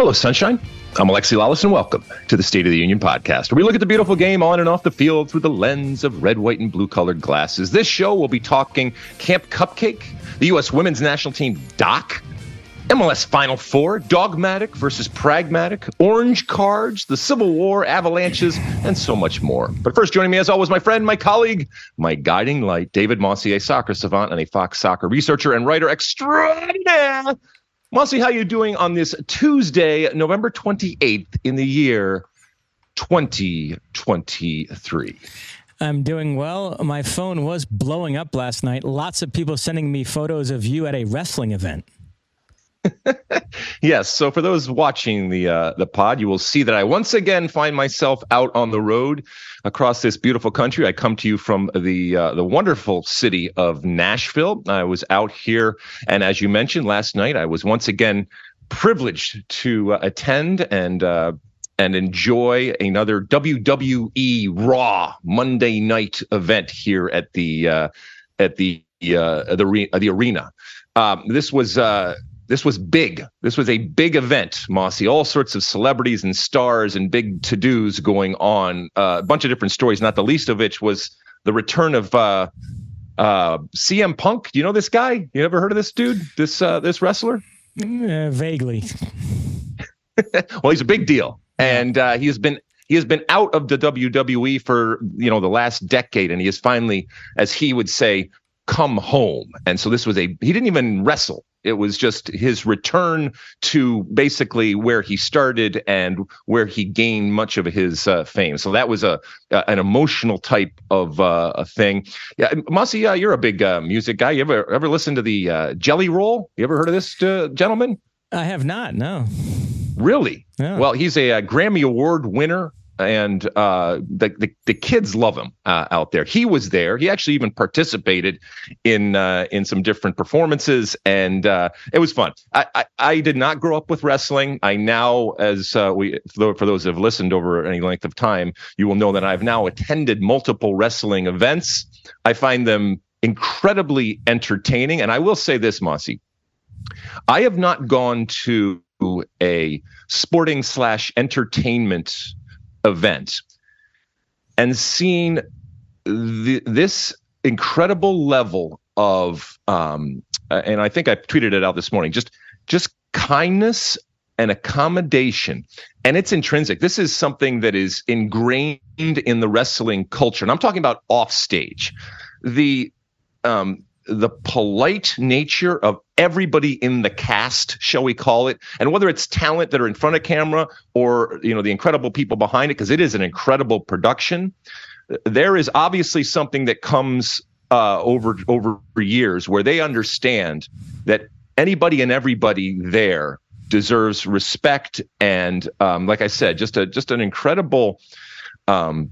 Hello, Sunshine. I'm Alexi Lalas, and welcome to the State of the Union podcast, where we look at the beautiful game on and off the field through the lens of red, white, and blue colored glasses. This show will be talking Camp Cupcake, the U.S. women's national team doc, MLS Final Four, dogmatic versus pragmatic, orange cards, the Civil War, avalanches, and so much more. But first, joining me as always, my friend, my colleague, my guiding light, David Mosse, soccer savant and a Fox soccer researcher and writer extraordinaire. Mosse, how you doing on this Tuesday, November 28th in the year 2023? I'm doing well. My phone was blowing up last night. Lots of people sending me photos of you at a wrestling event. yes. So for those watching the uh, the pod, you will see that I once again find myself out on the road across this beautiful country. I come to you from the uh, the wonderful city of Nashville. I was out here, and as you mentioned last night, I was once again privileged to uh, attend and uh, and enjoy another WWE Raw Monday night event here at the uh, at the uh, the the arena. Um, this was uh, this was big. This was a big event, Mossy. All sorts of celebrities and stars and big to dos going on. Uh, a bunch of different stories, not the least of which was the return of uh, uh, CM Punk. You know this guy? You ever heard of this dude? This uh, this wrestler? Uh, vaguely. well, he's a big deal, and uh, he has been he has been out of the WWE for you know the last decade, and he has finally, as he would say, come home. And so this was a he didn't even wrestle. It was just his return to basically where he started and where he gained much of his uh, fame. So that was a, a an emotional type of uh, a thing. Yeah, Mosse, uh, you're a big uh, music guy. You ever ever listen to the uh, Jelly Roll? You ever heard of this uh, gentleman? I have not. No. Really? Yeah. Well, he's a, a Grammy Award winner and uh, the, the, the kids love him uh, out there. He was there. He actually even participated in uh, in some different performances, and uh, it was fun. I, I, I did not grow up with wrestling. I now, as uh, we for those who have listened over any length of time, you will know that I've now attended multiple wrestling events. I find them incredibly entertaining, and I will say this, Mosse. I have not gone to a sporting slash entertainment event and seeing the, this incredible level of um, and I think I tweeted it out this morning just just kindness and accommodation. And it's intrinsic. This is something that is ingrained in the wrestling culture. And I'm talking about off stage. The um, the polite nature of everybody in the cast, shall we call it, and whether it's talent that are in front of camera or you know the incredible people behind it, because it is an incredible production. There is obviously something that comes uh, over over years where they understand that anybody and everybody there deserves respect and, um, like I said, just a just an incredible um,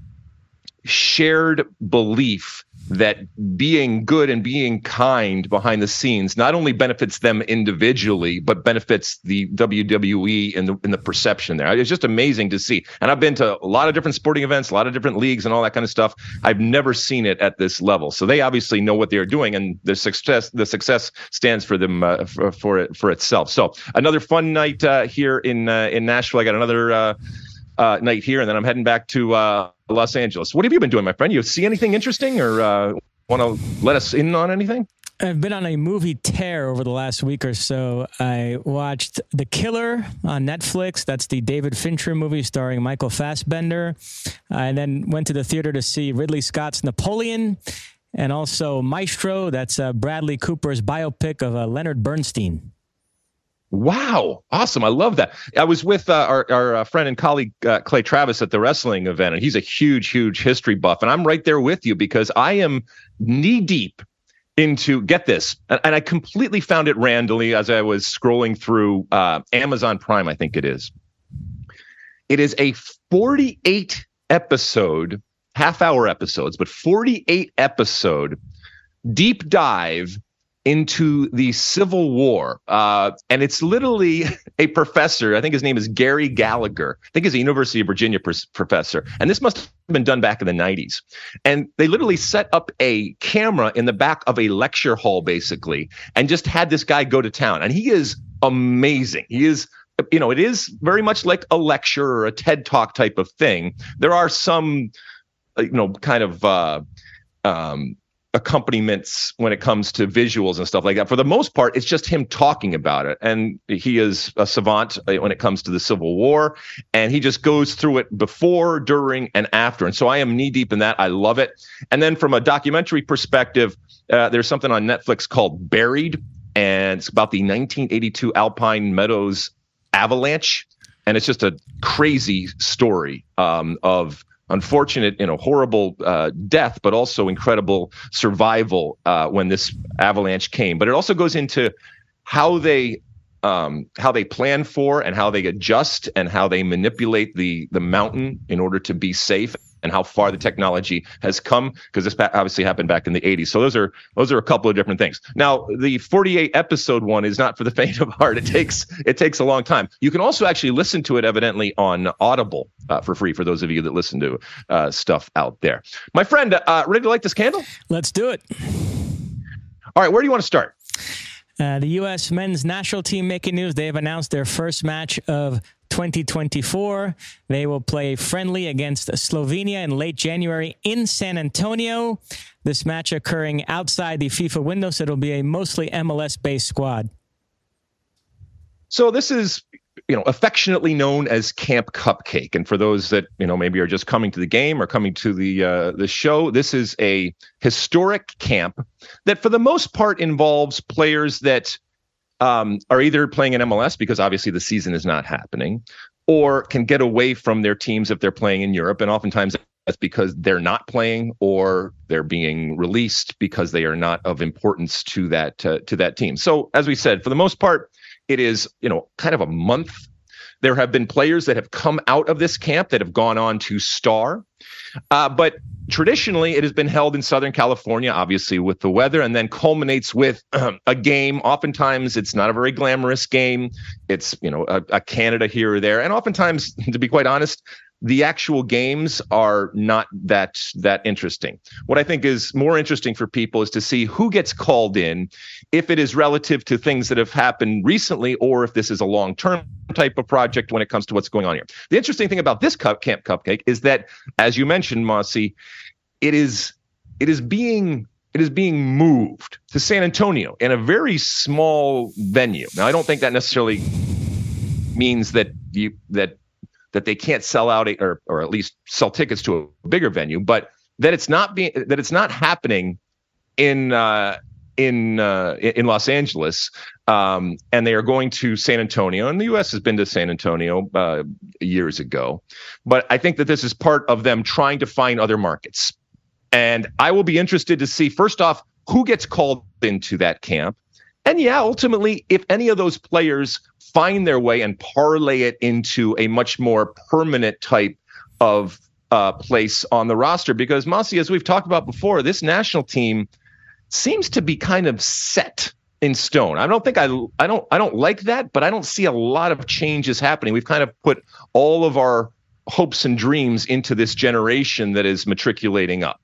shared belief that being good and being kind behind the scenes not only benefits them individually but benefits the WWE in the the perception there. It's just amazing to see. And I've been to a lot of different sporting events, a lot of different leagues and all that kind of stuff. I've never seen it at this level. So they obviously know what they're doing and the success the success stands for them uh, for, for it for itself. So another fun night uh, here in uh, in Nashville. I got another uh, night here, and then I'm heading back to uh, Los Angeles. What have you been doing, my friend? You see anything interesting, or uh, want to let us in on anything? I've been on a movie tear over the last week or so. I watched The Killer on Netflix. That's the David Fincher movie starring Michael Fassbender. I then went to the theater to see Ridley Scott's Napoleon and also Maestro. That's uh, Bradley Cooper's biopic of uh, Leonard Bernstein. Wow, awesome! I love that. I was with uh, our our uh, friend and colleague uh, Clay Travis at the wrestling event, and he's a huge, huge history buff, and I'm right there with you because I am knee deep into get this, and, and I completely found it randomly as I was scrolling through uh, Amazon Prime. I think it is. It is a 48 episode, half hour episodes, but 48 episode deep dive into the Civil War. Uh, and it's literally a professor, I think his name is Gary Gallagher, I think he's a University of Virginia pr- professor. And this must have been done back in the 90s. And they literally set up a camera in the back of a lecture hall, basically, and just had this guy go to town. And he is amazing. He is you know, it is very much like a lecture or a TED talk type of thing. There are some, uh, you know, kind of uh, um, accompaniments when it comes to visuals and stuff like that. For the most part, it's just him talking about it. And he is a savant uh, when it comes to the Civil War. And he just goes through it before, during, and after. And so I am knee deep in that. I love it. And then from a documentary perspective, uh, there's something on Netflix called Buried. And it's about the 1982 Alpine Meadows avalanche. And it's just a crazy story um, of unfortunate, you know, horrible uh, death, but also incredible survival uh, when this avalanche came. But it also goes into how they um, how they plan for and how they adjust and how they manipulate the the mountain in order to be safe and how far the technology has come because this obviously happened back in the 80s. So those are those are a couple of different things. Now, the 48 episode one is not for the faint of heart. It takes it takes a long time. You can also actually listen to it evidently on Audible uh, for free for those of you that listen to uh, stuff out there. My friend, uh, ready to light this candle? Let's do it. All right, where do you want to start? Uh, the U.S. men's national team making news. They have announced their first match of 2024. They will play friendly against Slovenia in late January in San Antonio. This match occurring outside the FIFA window, so it'll be a mostly MLS based squad. So this is you know affectionately known as camp cupcake and for those that you know maybe are just coming to the game or coming to the uh, the show this is a historic camp that for the most part involves players that um, are either playing in MLS because obviously the season is not happening, or can get away from their teams if they're playing in Europe. And oftentimes that's because they're not playing or they're being released because they are not of importance to that uh, to that team. So as we said, for the most part, it is you know kind of a month. There have been players that have come out of this camp that have gone on to star. Uh, but traditionally, it has been held in Southern California, obviously with the weather, and then culminates with um, a game. Oftentimes, it's not a very glamorous game. It's you know a, a Canada here or there, and oftentimes, to be quite honest, the actual games are not that that interesting. What I think is more interesting for people is to see who gets called in, if it is relative to things that have happened recently, or if this is a long term type of project when it comes to what's going on here. The interesting thing about this cup, Camp Cupcake is that, as you mentioned, Mosse, it is it is being it is being moved to San Antonio in a very small venue. Now, I don't think that necessarily means that you that that they can't sell out or or at least sell tickets to a bigger venue, but that it's not being that it's not happening in uh, in uh, in Los Angeles, um, and they are going to San Antonio. And the U.S. has been to San Antonio uh, years ago, but I think that this is part of them trying to find other markets. And I will be interested to see first off who gets called into that camp, and yeah, ultimately, if any of those players find their way and parlay it into a much more permanent type of uh, place on the roster. Because Mosse, as we've talked about before, this national team seems to be kind of set in stone. I don't think I I don't I don't like that, but I don't see a lot of changes happening. We've kind of put all of our hopes and dreams into this generation that is matriculating up.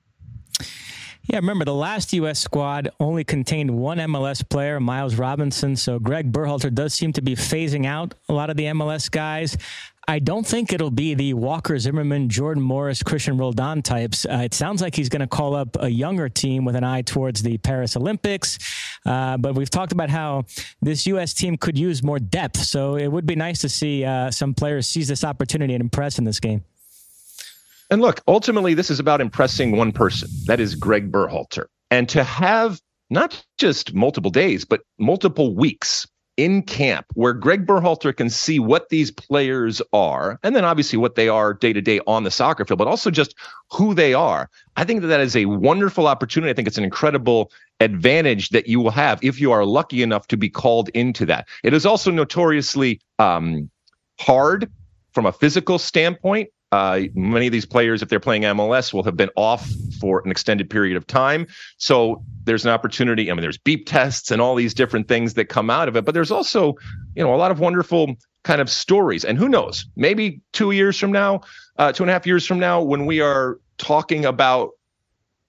Yeah, remember the last U.S. squad only contained one MLS player, Miles Robinson. So Greg Berhalter does seem to be phasing out a lot of the MLS guys. I don't think it'll be the Walker Zimmerman, Jordan Morris, Cristian Roldan types. Uh, it sounds like he's going to call up a younger team with an eye towards the Paris Olympics. Uh, but we've talked about how this U.S. team could use more depth. So it would be nice to see uh, some players seize this opportunity and impress in this game. And look, ultimately, this is about impressing one person. That is Greg Berhalter. And to have not just multiple days, but multiple weeks in camp where Greg Berhalter can see what these players are, and then obviously what they are day to day on the soccer field, but also just who they are. I think that that is a wonderful opportunity. I think it's an incredible advantage that you will have if you are lucky enough to be called into that. It is also notoriously um, hard from a physical standpoint uh, many of these players, if they're playing MLS, will have been off for an extended period of time. So there's an opportunity. I mean, there's beep tests and all these different things that come out of it, but there's also, you know, a lot of wonderful kind of stories. And who knows, maybe two years from now, uh, two and a half years from now, when we are talking about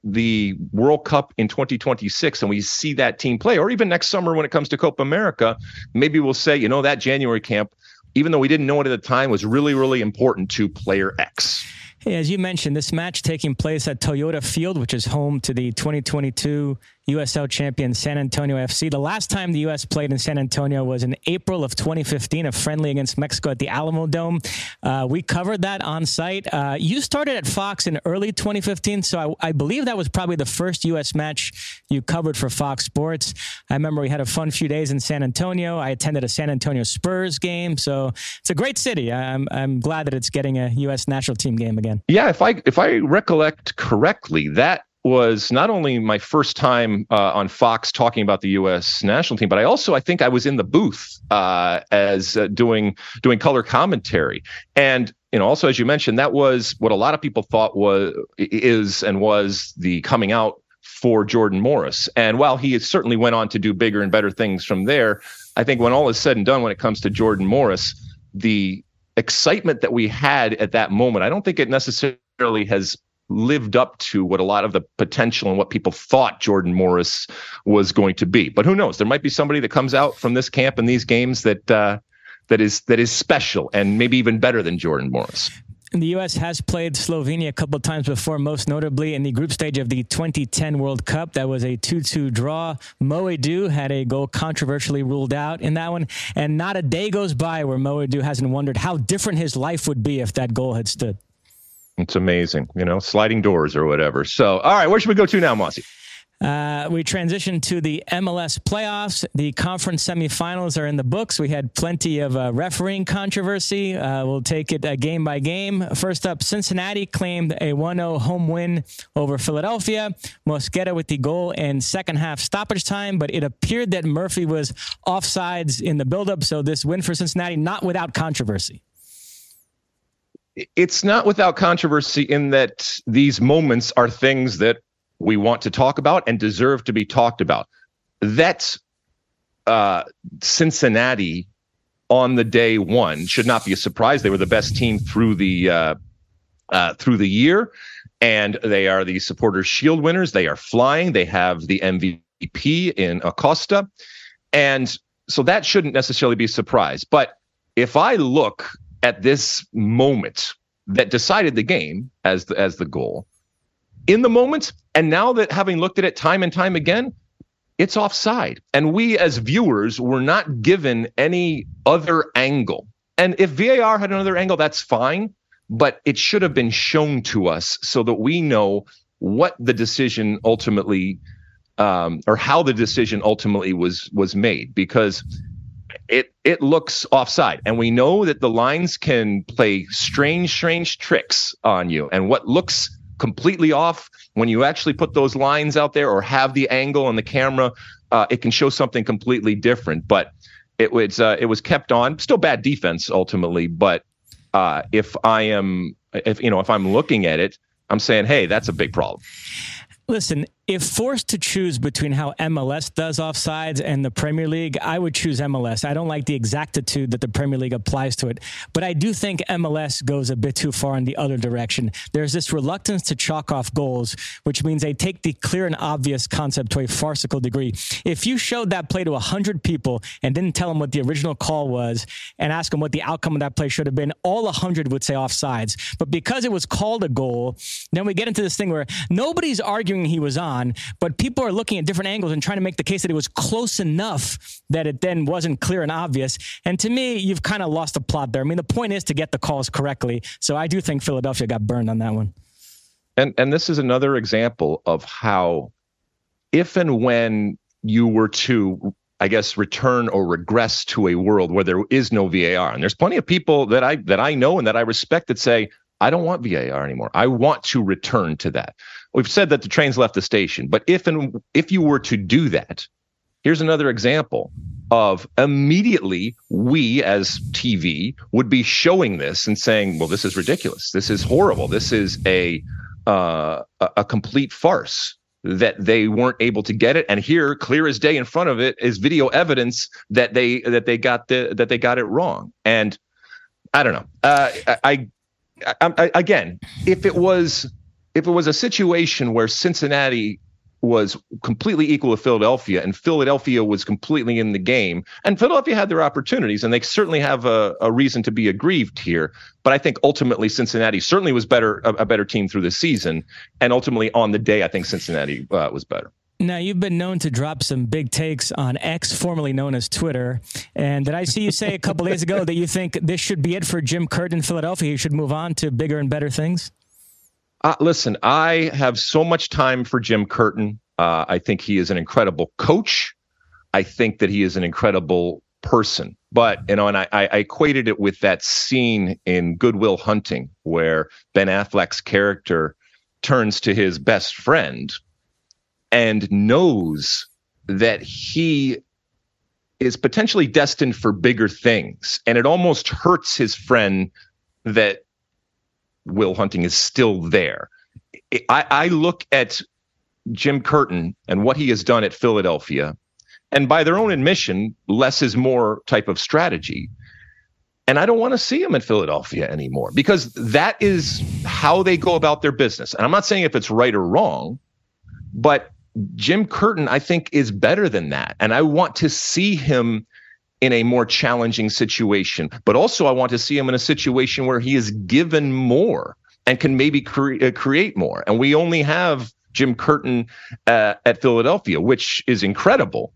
the World Cup in 2026 and we see that team play, or even next summer when it comes to Copa America, maybe we'll say, you know, that January camp even though we didn't know it at the time, was really, really important to player X. As you mentioned, this match taking place at Toyota Field, which is home to the 2022 USL champion San Antonio FC. The last time the U.S. played in San Antonio was in April of 2015, a friendly against Mexico at the Alamodome. Uh, we covered that on site. Uh, you started at Fox in early 2015, so I, I, believe that was probably the first U.S. match you covered for Fox Sports. I remember we had a fun few days in San Antonio. I attended a San Antonio Spurs game, so it's a great city. I'm I'm glad that it's getting a U.S. national team game again. Yeah, if I if I recollect correctly, that was not only my first time uh, on Fox talking about the U.S. national team, but I also I think I was in the booth uh, as uh, doing doing color commentary, and you know also as you mentioned that was what a lot of people thought was is and was the coming out for Jordan Morris. And while he certainly went on to do bigger and better things from there, I think when all is said and done, when it comes to Jordan Morris, the excitement that we had at that moment, I don't think it necessarily has lived up to what a lot of the potential and what people thought Jordan Morris was going to be. But who knows? There might be somebody that comes out from this camp and these games that uh, that is that is special and maybe even better than Jordan Morris. The U.S. has played Slovenia a couple times before, most notably in the group stage of the 2010 World Cup. That was a 2 2 draw. Mo Edu had a goal controversially ruled out in that one. And not a day goes by where Mo Edu hasn't wondered how different his life would be if that goal had stood. It's amazing, you know, sliding doors or whatever. So, all right, where should we go to now, Mossy? Uh, we transition to the MLS playoffs. The conference semifinals are in the books. We had plenty of uh, refereeing controversy. Uh, we'll take it uh, game by game. First up, Cincinnati claimed a 1 0 home win over Philadelphia. Mosquera with the goal in second half stoppage time, but it appeared that Murphy was offsides in the buildup. So this win for Cincinnati, not without controversy it's not without controversy in that these moments are things that we want to talk about and deserve to be talked about. That's uh, Cincinnati on the day one should not be a surprise. They were the best team through the uh, uh, through the year, and they are the Supporters Shield winners. They are flying. They have the MVP in Acosta, and so that shouldn't necessarily be a surprise. But if I look at this moment that decided the game as the, as the goal in the moment and now that having looked at it time and time again it's offside. And we as viewers were not given any other angle. And if VAR had another angle that's fine but it should have been shown to us so that we know what the decision ultimately um, or how the decision ultimately was was made because it it looks offside. And we know that the lines can play strange strange tricks on you. And what looks completely off. When you actually put those lines out there or have the angle on the camera uh, it can show something completely different. But it was uh, it was kept on. Still bad defense ultimately. But uh, if i am if you know if i'm looking at it i'm saying hey that's a big problem. Listen, if forced to choose between how MLS does offsides and the Premier League, I would choose MLS. I don't like the exactitude that the Premier League applies to it, but I do think MLS goes a bit too far in the other direction. There's this reluctance to chalk off goals, which means they take the clear and obvious concept to a farcical degree. If you showed that play to 100 people and didn't tell them what the original call was and ask them what the outcome of that play should have been, all 100 would say offsides. But because it was called a goal, then we get into this thing where nobody's arguing he was on, but people are looking at different angles and trying to make the case that it was close enough that it then wasn't clear and obvious. And to me, you've kind of lost the plot there. I mean, the point is to get the calls correctly. So I do think Philadelphia got burned on that one. And and this is another example of how if and when you were to I guess return or regress to a world where there is no VAR. And there's plenty of people that I that I know and that I respect that say, I don't want VAR anymore. I want to return to that. We've said that the trains left the station, but if and if you were to do that, here's another example of immediately we as TV would be showing this and saying, "Well, this is ridiculous. This is horrible. This is a uh, a complete farce." That they weren't able to get it, and here, clear as day in front of it, is video evidence that they that they got the that they got it wrong. And I don't know. Uh, I, I, I again, if it was if it was a situation where Cincinnati was completely equal to Philadelphia, and Philadelphia was completely in the game. And Philadelphia had their opportunities, and they certainly have a, a reason to be aggrieved here. But I think ultimately Cincinnati certainly was better, a, a better team through the season, and ultimately on the day, I think Cincinnati uh, was better. Now, you've been known to drop some big takes on X, formerly known as Twitter. And did I see you say a couple days ago that you think this should be it for Jim Curtin in Philadelphia? He should move on to bigger and better things? Uh, listen, I have so much time for Jim Curtin. Uh, I think he is an incredible coach. I think that he is an incredible person. But, you know, and I, I equated it with that scene in Good Will Hunting where Ben Affleck's character turns to his best friend and knows that he is potentially destined for bigger things. And it almost hurts his friend that Will Hunting is still there. I, I look at Jim Curtin and what he has done at Philadelphia, and by their own admission, less is more type of strategy. And I don't want to see him in Philadelphia anymore because that is how they go about their business. And I'm not saying if it's right or wrong, but Jim Curtin, I think, is better than that. And I want to see him in a more challenging situation. But also, I want to see him in a situation where he is given more and can maybe cre- uh, create more. And we only have Jim Curtin uh, at Philadelphia, which is incredible.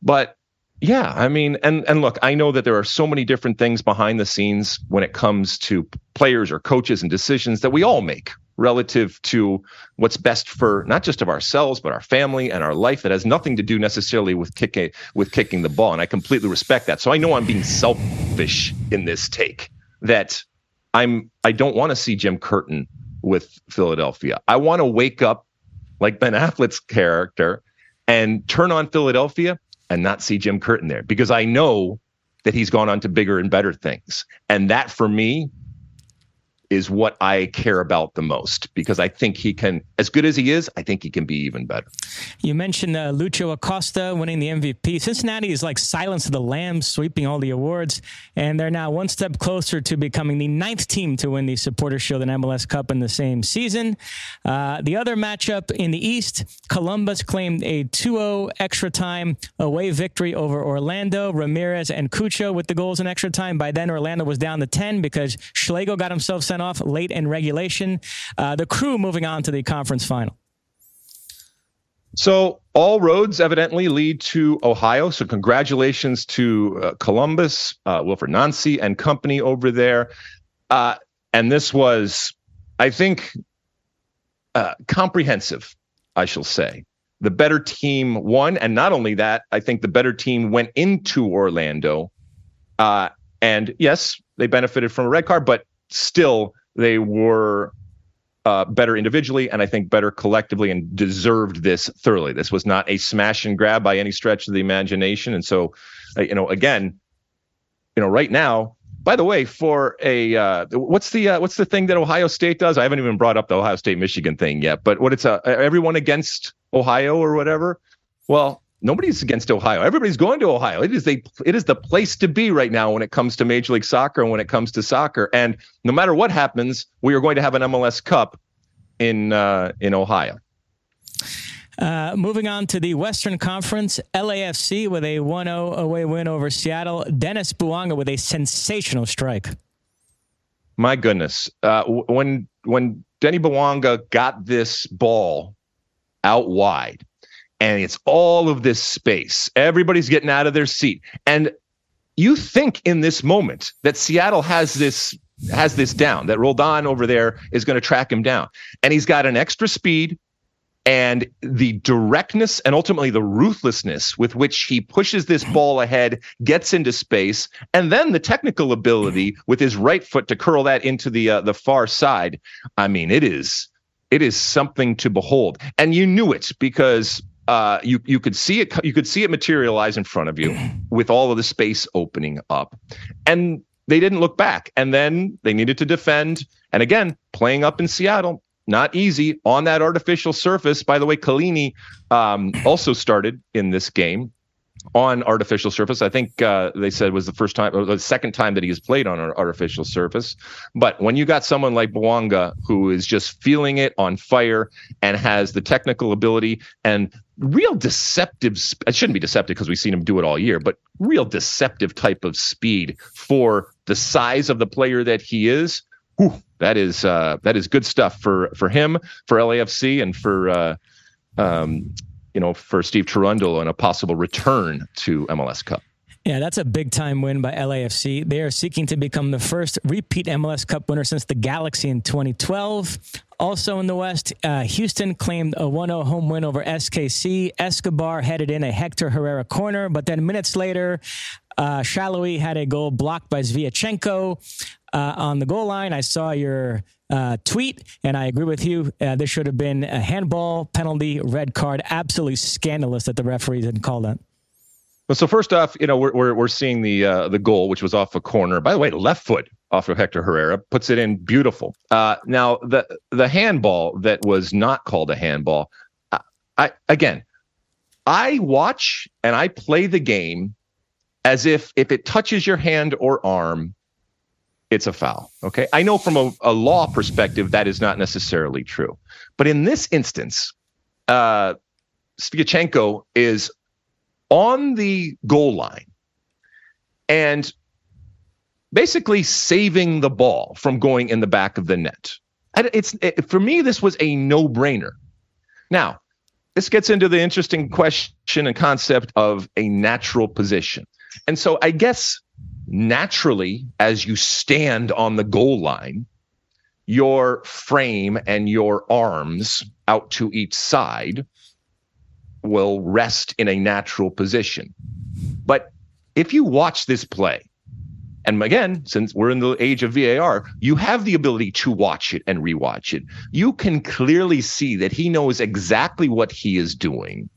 But yeah, I mean, and and look, I know that there are so many different things behind the scenes when it comes to players or coaches and decisions that we all make relative to what's best for not just of ourselves but our family and our life that has nothing to do necessarily with kicking with kicking the ball and I completely respect that. So I know I'm being selfish in this take that I'm I don't want to see Jim Curtin with Philadelphia. I want to wake up like Ben Affleck's character and turn on Philadelphia and not see Jim Curtin there because I know that he's gone on to bigger and better things. And that for me is what I care about the most because I think he can, as good as he is, I think he can be even better. You mentioned uh, Lucho Acosta winning the MVP. Cincinnati is like Silence of the Lambs, sweeping all the awards, and they're now one step closer to becoming the ninth team to win the Supporters Shield and MLS Cup in the same season. Uh, the other matchup in the East, Columbus claimed a 2-0 extra time away victory over Orlando. Ramirez and Cucho with the goals in extra time. By then, Orlando was down to 10 because Schlegel got himself sent off late in regulation. Uh, the crew moving on to the conference final. So all roads evidently lead to Ohio. So congratulations to uh, Columbus, uh, Wilfried Nancy and company over there. Uh, and this was, I think, uh, comprehensive, I shall say. The better team won. And not only that, I think the better team went into Orlando. Uh, and yes, they benefited from a red card, but still they were uh, better individually and I think better collectively and deserved this thoroughly. This was not a smash and grab by any stretch of the imagination. And so, uh, you know, again, you know, right now, by the way, for a uh, what's the uh, what's the thing that Ohio State does? I haven't even brought up the Ohio State Michigan thing yet, but what it's a uh, everyone against Ohio or whatever. Well, nobody's against Ohio. Everybody's going to Ohio. It is a it is the place to be right now when it comes to Major League Soccer and when it comes to soccer. And no matter what happens, we are going to have an MLS Cup in uh, in Ohio. Uh, moving on to the Western Conference, LAFC with a 1 0 away win over Seattle. Denis Bouanga with a sensational strike. My goodness. Uh, when when Denny Bouanga got this ball out wide, and it's all of this space. Everybody's getting out of their seat. And you think in this moment that Seattle has this has this down, that Roldan over there is going to track him down. And he's got an extra speed and the directness and ultimately the ruthlessness with which he pushes this ball ahead, gets into space, and then the technical ability with his right foot to curl that into the uh, the far side. I mean, it is it is something to behold. And you knew it because uh, you you could see it you could see it materialize in front of you with all of the space opening up, and they didn't look back. And then they needed to defend. And again, playing up in Seattle, not easy on that artificial surface. By the way, Chiellini um, also started in this game. On artificial surface. I think uh, they said was the first time or the second time that he has played on an artificial surface. But when you got someone like Bouanga who is just feeling it on fire and has the technical ability and real deceptive it shouldn't be deceptive because we've seen him do it all year, but real deceptive type of speed for the size of the player that he is. Whew, that is uh, that is good stuff for for him, for LAFC, and for uh, um, you know, for Steve Cherundolo and a possible return to MLS Cup. Yeah, that's a big time win by LAFC. They are seeking to become the first repeat MLS Cup winner since the Galaxy in 2012. Also in the West, uh, Houston claimed a 1 0 home win over SKC. Escobar headed in a Hector Herrera corner, but then minutes later, uh, had a goal blocked by Zviachenko uh, on the goal line. I saw your uh, tweet, and I agree with you. Uh, this should have been a handball penalty, red card. Absolutely scandalous that the referee didn't call that. Well, so first off, you know we're we're, we're seeing the uh, the goal, which was off a corner. By the way, left foot off of Hector Herrera puts it in beautiful. Uh, now the the handball that was not called a handball. I, I again, I watch and I play the game as if if it touches your hand or arm, it's a foul. Okay. I know from a, a law perspective that is not necessarily true. But in this instance, uh, is on the goal line and basically saving the ball from going in the back of the net. And it's it, for me, this was a no brainer. Now, this gets into the interesting question and concept of a natural position. And so I guess naturally, as you stand on the goal line, your frame and your arms out to each side will rest in a natural position. But if you watch this play, and again, since we're in the age of VAR, you have the ability to watch it and rewatch it. You can clearly see that he knows exactly what he is doing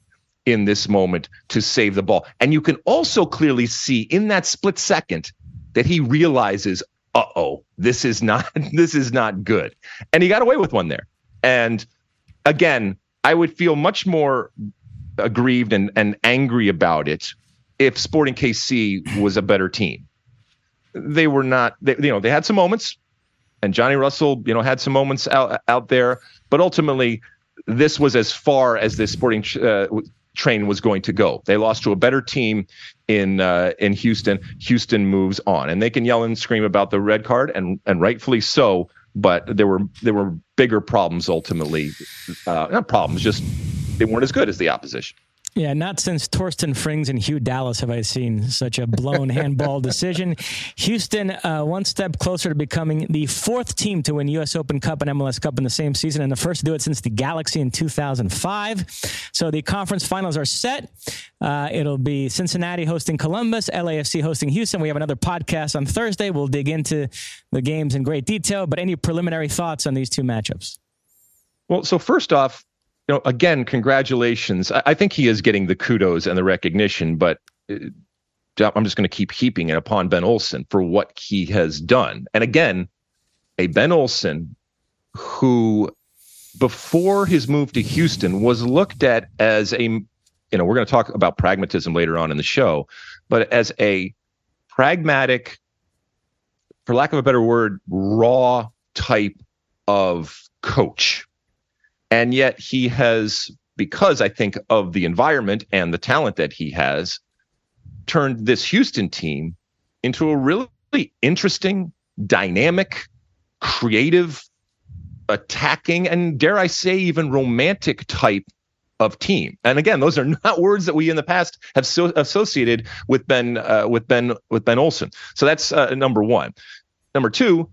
in this moment to save the ball. And you can also clearly see in that split second that he realizes, uh oh, this is not this is not good. And he got away with one there. And again, I would feel much more aggrieved and, and angry about it if Sporting KC was a better team. They were not, they, you know, they had some moments, and Johnny Russell, you know, had some moments out out there, but ultimately, this was as far as this Sporting uh, train was going to go. They lost to a better team in uh, in Houston. Houston moves on, and they can yell and scream about the red card, and and rightfully so. But there were there were bigger problems ultimately, uh, not problems, just they weren't as good as the opposition. Yeah, not since Torsten Frings and Hugh Dallas have I seen such a blown handball decision. Houston, uh, one step closer to becoming the fourth team to win U.S. Open Cup and MLS Cup in the same season, and the first to do it since the Galaxy in 2005. So the conference finals are set. Uh, it'll be Cincinnati hosting Columbus, LAFC hosting Houston. We have another podcast on Thursday. We'll dig into the games in great detail. But any preliminary thoughts on these two matchups? Well, so first off, know, again, congratulations. I, I think he is getting the kudos and the recognition, but uh, I'm just going to keep heaping it upon Ben Olsen for what he has done. And again, a Ben Olsen who, before his move to Houston, was looked at as a, you know, we're going to talk about pragmatism later on in the show, but as a pragmatic, for lack of a better word, raw type of coach and yet he has, because I think of the environment and the talent that he has, turned this Houston team into a really interesting, dynamic, creative, attacking, and dare I say, even romantic type of team. And again, those are not words that we in the past have so associated with Ben uh, with Ben with Ben Olsen. So that's uh, number one. Number two,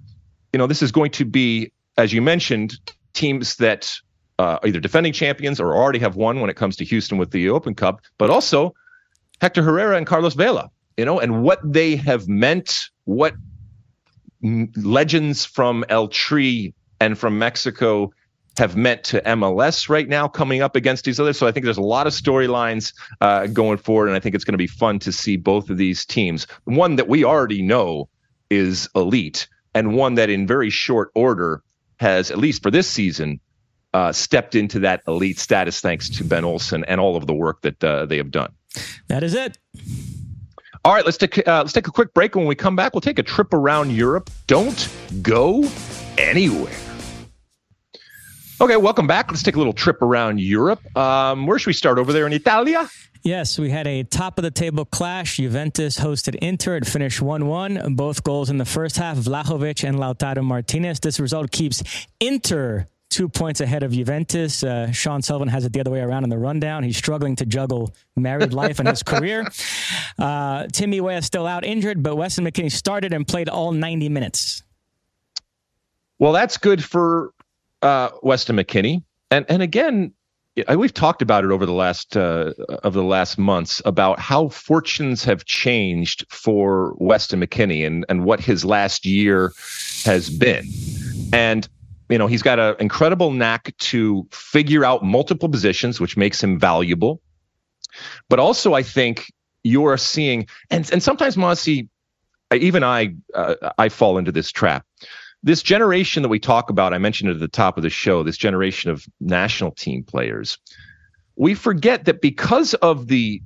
you know, this is going to be, as you mentioned, teams that uh, either defending champions or already have won when it comes to Houston with the Open Cup, but also Hector Herrera and Carlos Vela, you know, and what they have meant, what legends from El Tri and from Mexico have meant to MLS right now coming up against these others. So I think there's a lot of storylines uh, going forward, and I think it's going to be fun to see both of these teams. One that we already know is elite, and one that in very short order has, at least for this season, uh, stepped into that elite status thanks to Ben Olsen and all of the work that uh, they have done. That is it. All right, let's take uh, let's take a quick break. When we come back, we'll take a trip around Europe. Don't go anywhere. Okay, welcome back. Let's take a little trip around Europe. Um, where should we start? Over there in Italia? Yes, we had a top of the table clash. Juventus hosted Inter. It finished 1 1. Both goals in the first half, Vlahovic and Lautaro Martinez. This result keeps Inter two points ahead of Juventus. Uh, Sean Sullivan has it the other way around in the rundown. He's struggling to juggle married life and his career. Uh, Timmy Weah is still out injured, but Weston McKennie started and played all 90 minutes. Well, that's good for uh, Weston McKennie. And and again, we've talked about it over the last uh, of the last months about how fortunes have changed for Weston McKennie and and what his last year has been. And you know, he's got an incredible knack to figure out multiple positions, which makes him valuable. But also, I think you're seeing, and and sometimes Mossy, even I, uh, I fall into this trap. This generation that we talk about, I mentioned at the top of the show. This generation of national team players, we forget that because of the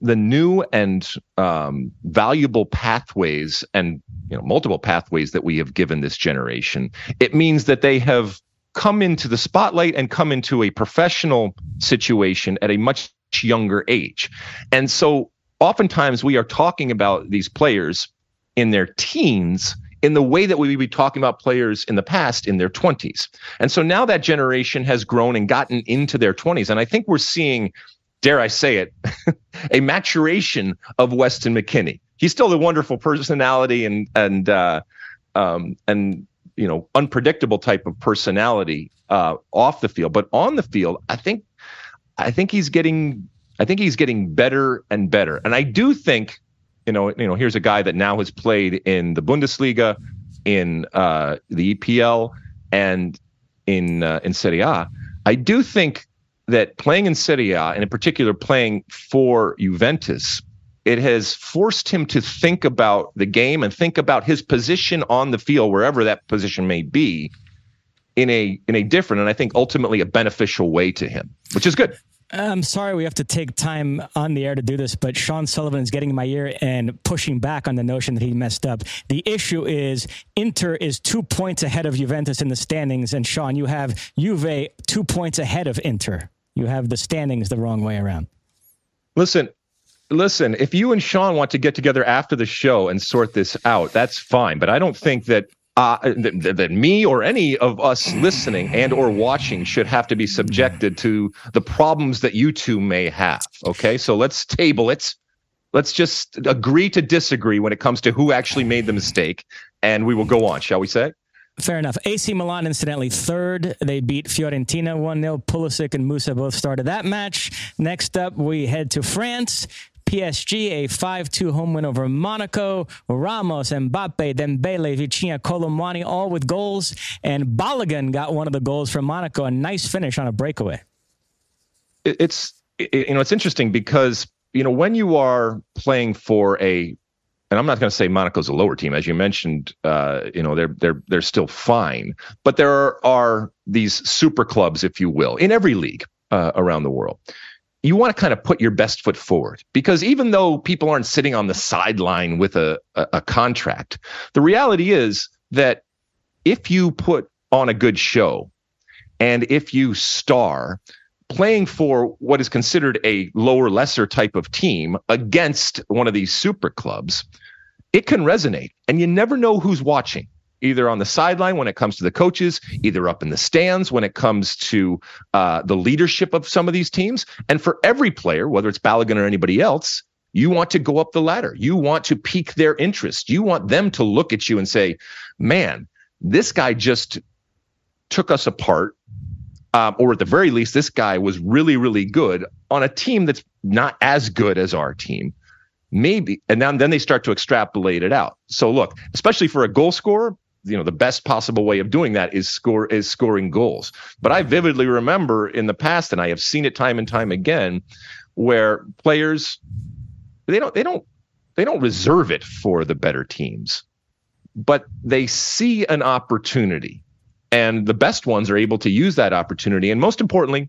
the new and um, valuable pathways and you know multiple pathways that we have given this generation it means that they have come into the spotlight and come into a professional situation at a much younger age and so oftentimes we are talking about these players in their teens in the way that we would be talking about players in the past in their 20s. And so now that generation has grown and gotten into their 20s. And I think we're seeing dare I say it, a maturation of Weston McKennie. He's still a wonderful personality and and uh, um, and you know unpredictable type of personality uh, off the field, but on the field, I think I think he's getting I think he's getting better and better. And I do think you know you know here's a guy that now has played in the Bundesliga, in uh, the EPL, and in uh, in Serie A. I do think that playing in Serie A, and in particular playing for Juventus, it has forced him to think about the game and think about his position on the field, wherever that position may be, in a in a different and I think ultimately a beneficial way to him, which is good. I'm sorry we have to take time on the air to do this, but Sean Sullivan is getting in my ear and pushing back on the notion that he messed up. The issue is Inter is two points ahead of Juventus in the standings, and Sean, you have Juve two points ahead of Inter. You have the standings the wrong way around. Listen, listen, if you and Sean want to get together after the show and sort this out, that's fine. But I don't think that uh, that, me or any of us listening and or watching should have to be subjected to the problems that you two may have. Okay, so let's table it. Let's just agree to disagree when it comes to who actually made the mistake, and we will go on. Shall we say? Fair enough. AC Milan, incidentally, third. They beat Fiorentina 1 0. Pulisic and Musah both started that match. Next up, we head to France. PSG, a 5 2 home win over Monaco. Ramos, Mbappe, Dembele, Vitinha, Kolo Muani, all with goals. And Balogun got one of the goals from Monaco. A nice finish on a breakaway. It's, you know, it's interesting because, you know, when you are playing for a and I'm not going to say Monaco's a lower team, as you mentioned. Uh, you know, they're they're they're still fine, but there are, are these super clubs, if you will, in every league uh, around the world. You want to kind of put your best foot forward because even though people aren't sitting on the sideline with a, a, a contract, the reality is that if you put on a good show and if you star, playing for what is considered a lower, lesser type of team against one of these super clubs, it can resonate. And you never know who's watching, either on the sideline when it comes to the coaches, either up in the stands when it comes to uh, the leadership of some of these teams. And for every player, whether it's Balogun or anybody else, you want to go up the ladder. You want to pique their interest. You want them to look at you and say, man, this guy just took us apart um, or at the very least, this guy was really, really good on a team that's not as good as our team. Maybe, and then, then they start to extrapolate it out. So look, especially for a goal scorer, you know the best possible way of doing that is score is scoring goals. But I vividly remember in the past, and I have seen it time and time again, where players they don't they don't they don't reserve it for the better teams, but they see an opportunity and the best ones are able to use that opportunity. And most importantly,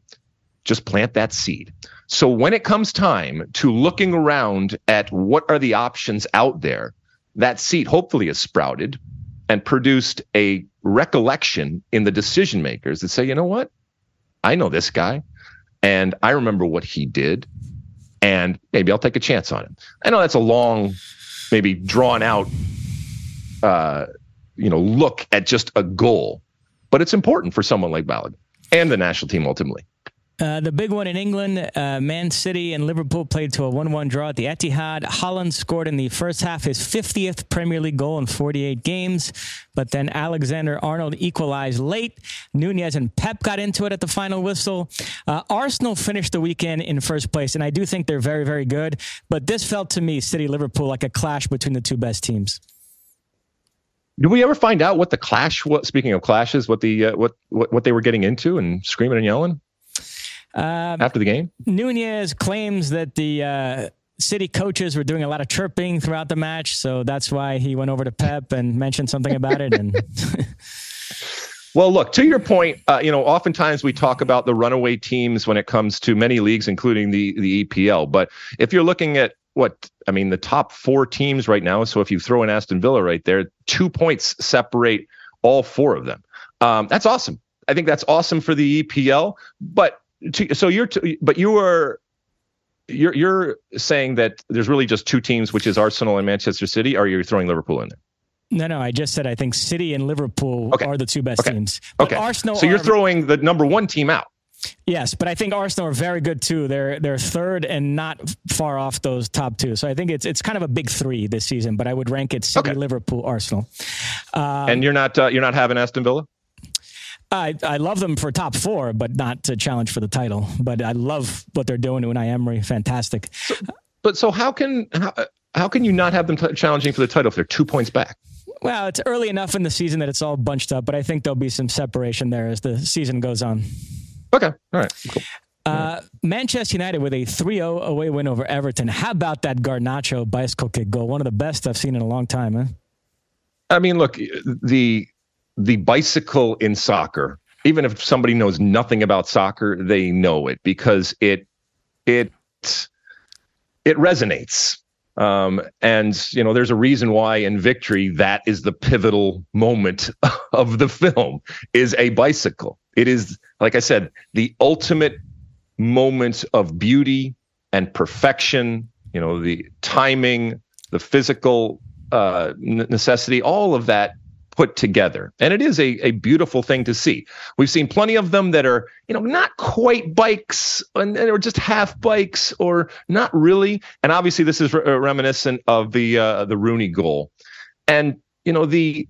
just plant that seed. So when it comes time to looking around at what are the options out there, that seed hopefully is sprouted and produced a recollection in the decision makers that say, you know what? I know this guy and I remember what he did and maybe I'll take a chance on him. I know that's a long, maybe drawn out, uh, you know, look at just a goal, but it's important for someone like Balogun and the national team ultimately. Uh, the big one in England, uh, Man City and Liverpool played to a 1 1 draw at the Etihad. Haaland scored in the first half his 50th Premier League goal in 48 games, but then Alexander Arnold equalized late. Nunez and Pep got into it at the final whistle. Uh, Arsenal finished the weekend in first place, and I do think they're very, very good, but this felt to me, City Liverpool, like a clash between the two best teams. Do we ever find out what the clash was? Speaking of clashes, what the uh, what, what what they were getting into and screaming and yelling? Uh, After the game, Nunez claims that the uh, city coaches were doing a lot of chirping throughout the match, so that's why he went over to Pep and mentioned something about it. And well, look to your point. Uh, you know, oftentimes we talk about the runaway teams when it comes to many leagues, including the the EPL. But if you're looking at what I mean, the top four teams right now. So if you throw in Aston Villa right there, two points separate all four of them. Um, that's awesome. I think that's awesome for the EPL. But to, so you're, to, but you are, you're you're saying that there's really just two teams, which is Arsenal and Manchester City. Or are you throwing Liverpool in there? No, no. I just said I think City and Liverpool okay. are the two best okay. teams. But okay. Arsenal. So you're throwing the number one team out. Yes, but I think Arsenal are very good too. They're they're third and not far off those top two. So I think it's it's kind of a big three this season. But I would rank it City, Liverpool, Arsenal. Um, and you're not uh, you're not having Aston Villa. I, I love them for top four, but not to challenge for the title. But I love what they're doing to Unai Emery. Fantastic. So, but so how can how, how can you not have them t- challenging for the title if they're two points back? Well, it's early enough in the season that it's all bunched up, but I think there'll be some separation there as the season goes on. Okay. All right. Cool. Uh, Manchester United with a 3-0 away win over Everton. How about that Garnacho bicycle kick goal? One of the best I've seen in a long time, huh? I mean, look, the the bicycle in soccer, even if somebody knows nothing about soccer, they know it because it it it resonates. Um, and you know, there's a reason why in Victory that is the pivotal moment of the film is a bicycle. It is, like I said, the ultimate moment of beauty and perfection. You know, the timing, the physical uh, necessity, all of that put together. And it is a, a beautiful thing to see. We've seen plenty of them that are, you know, not quite bikes and, or just half bikes or not really. And obviously this is re- uh, reminiscent of the uh, the Rooney goal. And, you know, the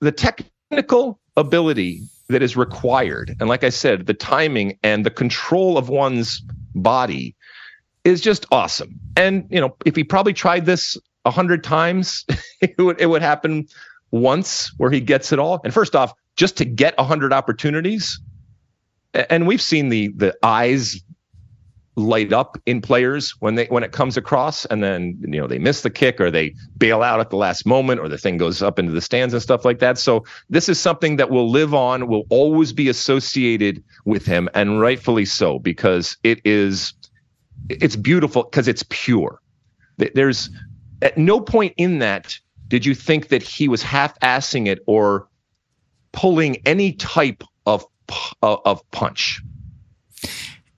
the technical ability that is required and like I said, the timing and the control of one's body is just awesome. And, you know, if he probably tried this a hundred times, it would it would happen once where he gets it all. And first off, just to get 100 opportunities, and we've seen the the eyes light up in players when they when it comes across and then you know they miss the kick or they bail out at the last moment or the thing goes up into the stands and stuff like that so this is something that will live on will always be associated with him and rightfully so because it is it's beautiful because it's pure there's at no point in that did you think that he was half-assing it or pulling any type of uh, of punch?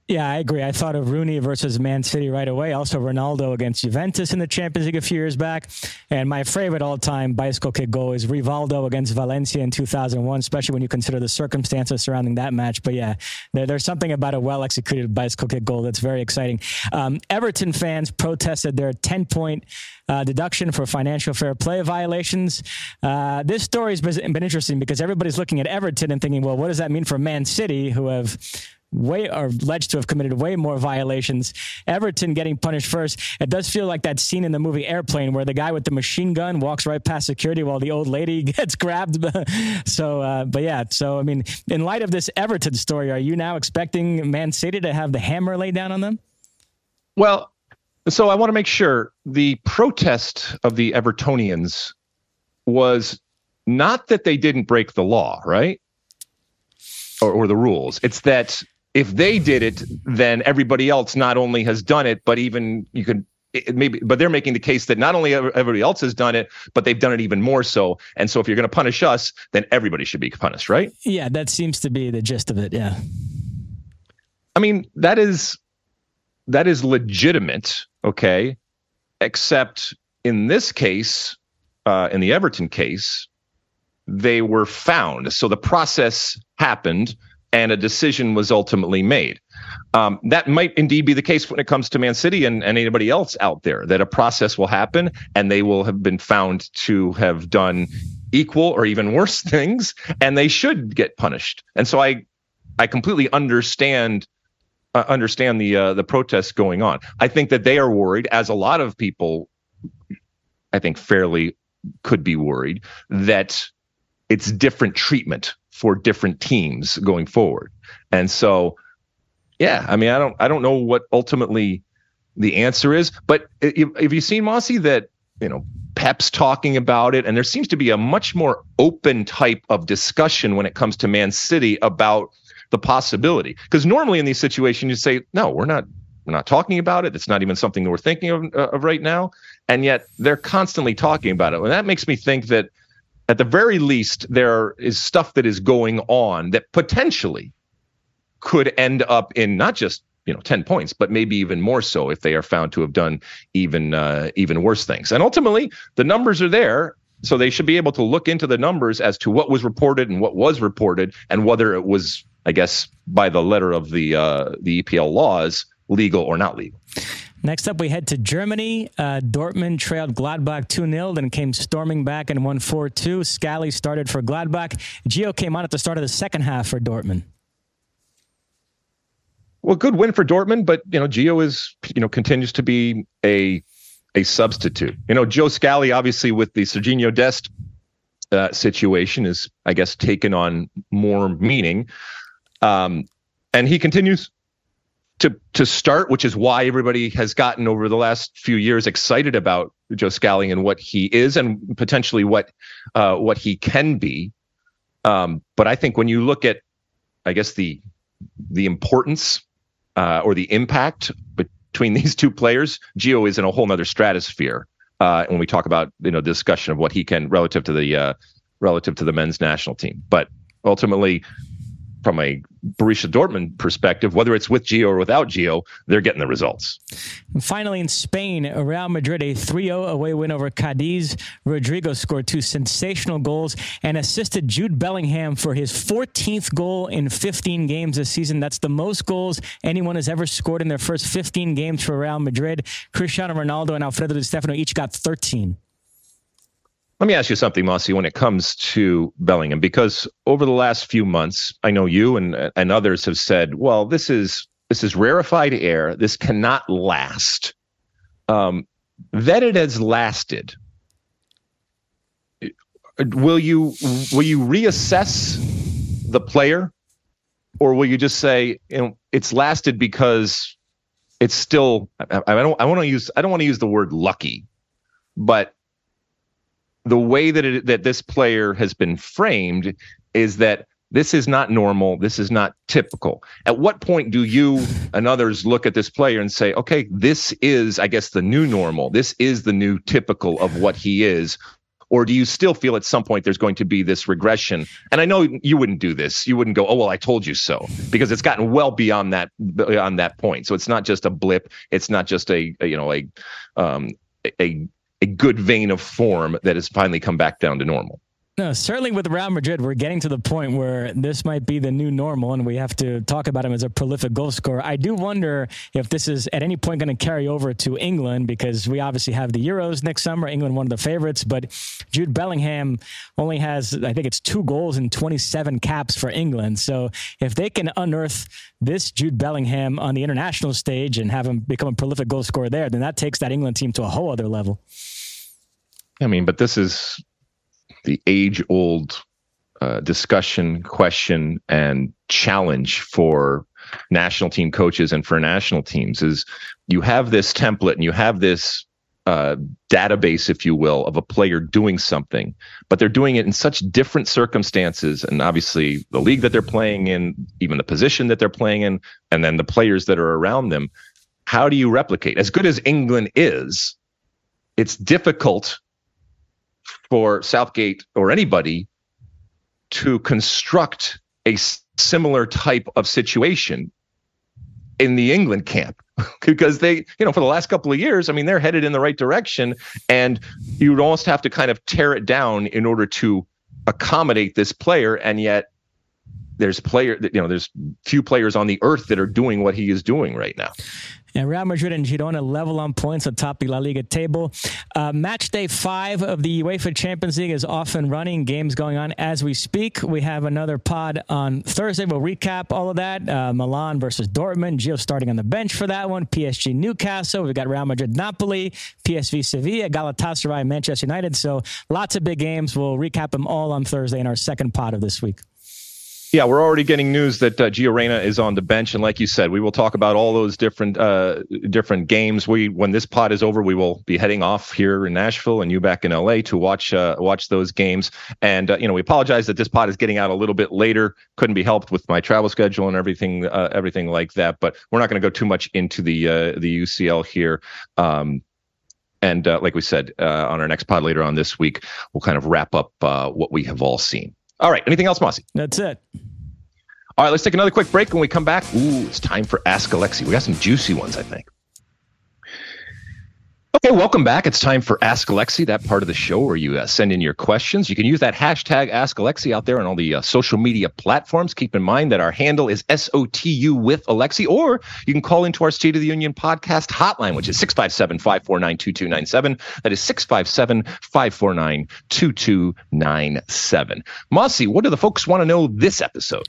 Yeah, I agree. I thought of Rooney versus Man City right away. Also, Ronaldo against Juventus in the Champions League a few years back. And my favorite all time bicycle kick goal is Rivaldo against Valencia in 2001, especially when you consider the circumstances surrounding that match. But yeah, there, there's something about a well executed bicycle kick goal that's very exciting. Um, Everton fans protested their 10 point uh, deduction for financial fair play violations. Uh, this story has been, been interesting because everybody's looking at Everton and thinking, well, what does that mean for Man City, who have way are alleged to have committed way more violations. Everton getting punished first. It does feel like that scene in the movie Airplane where the guy with the machine gun walks right past security while the old lady gets grabbed. so, uh, but yeah. So, I mean, in light of this Everton story, are you now expecting Man City to have the hammer laid down on them? Well, so I want to make sure the protest of the Evertonians was not that they didn't break the law, right? or, or the rules. It's that if they did it, then everybody else not only has done it, but even you could maybe but they're making the case that not only everybody else has done it but they've done it even more so. And so if you're going to punish us then everybody should be punished right? Yeah that seems to be the gist of it yeah. I mean that is that is legitimate okay? Except in this case uh, in the everton case they were found. So the process happened and a decision was ultimately made. Um, that might indeed be the case when it comes to Man City and, and, anybody else out there, that a process will happen and they will have been found to have done equal or even worse things, and they should get punished. And so I, I completely understand. Uh, understand the uh, the protests going on. I think that they are worried, as a lot of people, I think, fairly could be worried that it's different treatment for different teams going forward. And so, yeah, I mean, I don't, I don't know what ultimately the answer is, but have you seen Mossy that you know Pep's talking about it, and there seems to be a much more open type of discussion when it comes to Man City about the possibility. Because normally in these situations, you say, no, we're not. We're not talking about it. It's not even something that we're thinking of, uh, of right now. And yet they're constantly talking about it. And that makes me think that at the very least, there is stuff that is going on that potentially could end up in not just you know 10 points but maybe even more so if they are found to have done even uh, even worse things. And ultimately the numbers are there so they should be able to look into the numbers as to what was reported and what was reported and whether it was i guess by the letter of the uh, the EPL laws legal or not legal Next up, we head to Germany. Uh, Dortmund trailed Gladbach 2 0, then came storming back and won 4 2. Scally started for Gladbach. Gio came on at the start of the second half for Dortmund. Well, good win for Dortmund, but you know, Gio is you know continues to be a a substitute. You know, Joe Scally, obviously with the Sergiño Dest uh, situation, is I guess taken on more meaning, um, and he continues to to start, which is why everybody has gotten over the last few years excited about Joe Scally and what he is and potentially what uh, what he can be. Um, but I think when you look at, I guess the the importance uh, or the impact between these two players, Gio is in a whole nother stratosphere. Uh, when we talk about you know discussion of what he can relative to the uh, relative to the men's national team, but ultimately from a Borussia Dortmund perspective, whether it's with Gio or without Gio, they're getting the results. And finally, in Spain, Real Madrid, a 3 0 away win over Cadiz. Rodrygo scored two sensational goals and assisted Jude Bellingham for his 14th goal in 15 games this season. That's the most goals anyone has ever scored in their first 15 games for Real Madrid. Cristiano Ronaldo and Alfredo Di Stefano each got 13. Let me ask you something, Mossy, when it comes to Bellingham, because over the last few months, I know you and and others have said, well, this is this is rarefied air. This cannot last. Um, that it has lasted. Will you will you reassess the player, or will you just say you know it's lasted because it's still I, I don't I want to use I don't want to use the word lucky, but the way that it, that this player has been framed is that this is not normal. This is not typical. At what point do you and others look at this player and say, okay, this is, I guess, the new normal. This is the new typical of what he is. Or do you still feel at some point there's going to be this regression? And I know you wouldn't do this. You wouldn't go, oh well, I told you so, because it's gotten well beyond that beyond that point. So it's not just a blip. It's not just a, a you know a um, a a good vein of form that has finally come back down to normal. No, certainly with Real Madrid, we're getting to the point where this might be the new normal, and we have to talk about him as a prolific goal scorer. I do wonder if this is at any point going to carry over to England because we obviously have the Euros next summer. England, one of the favorites, but Jude Bellingham only has, I think it's two goals and 27 caps for England. So if they can unearth this Jude Bellingham on the international stage and have him become a prolific goal scorer there, then that takes that England team to a whole other level. I mean, but this is the age old uh, discussion, question, and challenge for national team coaches and for national teams is you have this template and you have this uh, database, if you will, of a player doing something, but they're doing it in such different circumstances, and obviously the league that they're playing in, even the position that they're playing in, and then the players that are around them. How do you replicate? As good as England is, it's difficult for Southgate or anybody to construct a similar type of situation in the England camp because they, you know, for the last couple of years, I mean, they're headed in the right direction. And you would almost have to kind of tear it down in order to accommodate this player. And yet there's player you know, there's few players on the earth that are doing what he is doing right now. And Real Madrid and Girona level on points atop the La Liga table. Uh, match day five of the UEFA Champions League is off and running. Games going on as we speak. We have another pod on Thursday. We'll recap all of that. Uh, Milan versus Dortmund. Gio starting on the bench for that one. PSG Newcastle. We've got Real Madrid Napoli. PSV Sevilla. Galatasaray Manchester United. So lots of big games. We'll recap them all on Thursday in our second pod of this week. Yeah, we're already getting news that uh, Gio Reyna is on the bench, and like you said, we will talk about all those different uh, different games. We, when this pod is over, we will be heading off here in Nashville and you back in LA to watch uh, watch those games. And uh, you know, we apologize that this pod is getting out a little bit later. Couldn't be helped with my travel schedule and everything uh, everything like that. But we're not going to go too much into the uh, the UCL here. Um, and uh, like we said on our next pod later on this week, we'll kind of wrap up what we have all seen. All right. Anything else, Mossy? That's it. All right. Let's take another quick break. When we come back, ooh, it's time for Ask Alexi. We got some juicy ones, I think. Okay, welcome back. It's time for Ask Alexi, that part of the show where you uh, send in your questions. You can use that hashtag Ask Alexi out there on all the uh, social media platforms. Keep in mind that our handle is SOTU with Alexi, or you can call into our State of the Union podcast hotline, which is 657 549 2297. That is 657 549 2297. Mosse, what do the folks want to know this episode?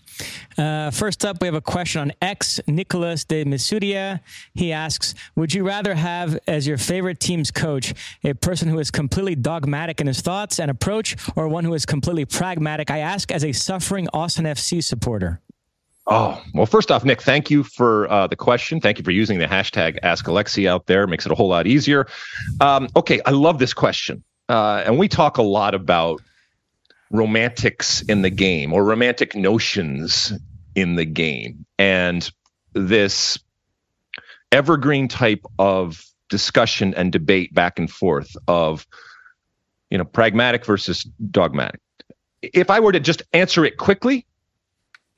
Uh, first up, we have a question on X, Nicholas de Misudia. He asks Would you rather have as your favorite team's coach, a person who is completely dogmatic in his thoughts and approach, or one who is completely pragmatic? I ask as a suffering Austin FC supporter. Oh, well, first off, Nick, thank you for uh, the question. Thank you for using the hashtag Ask Alexi out there. Makes it a whole lot easier. Um, okay, I love this question. Uh, and we talk a lot about romantics in the game or romantic notions in the game. And this evergreen type of discussion and debate back and forth of you know pragmatic versus dogmatic. If i were to just answer it quickly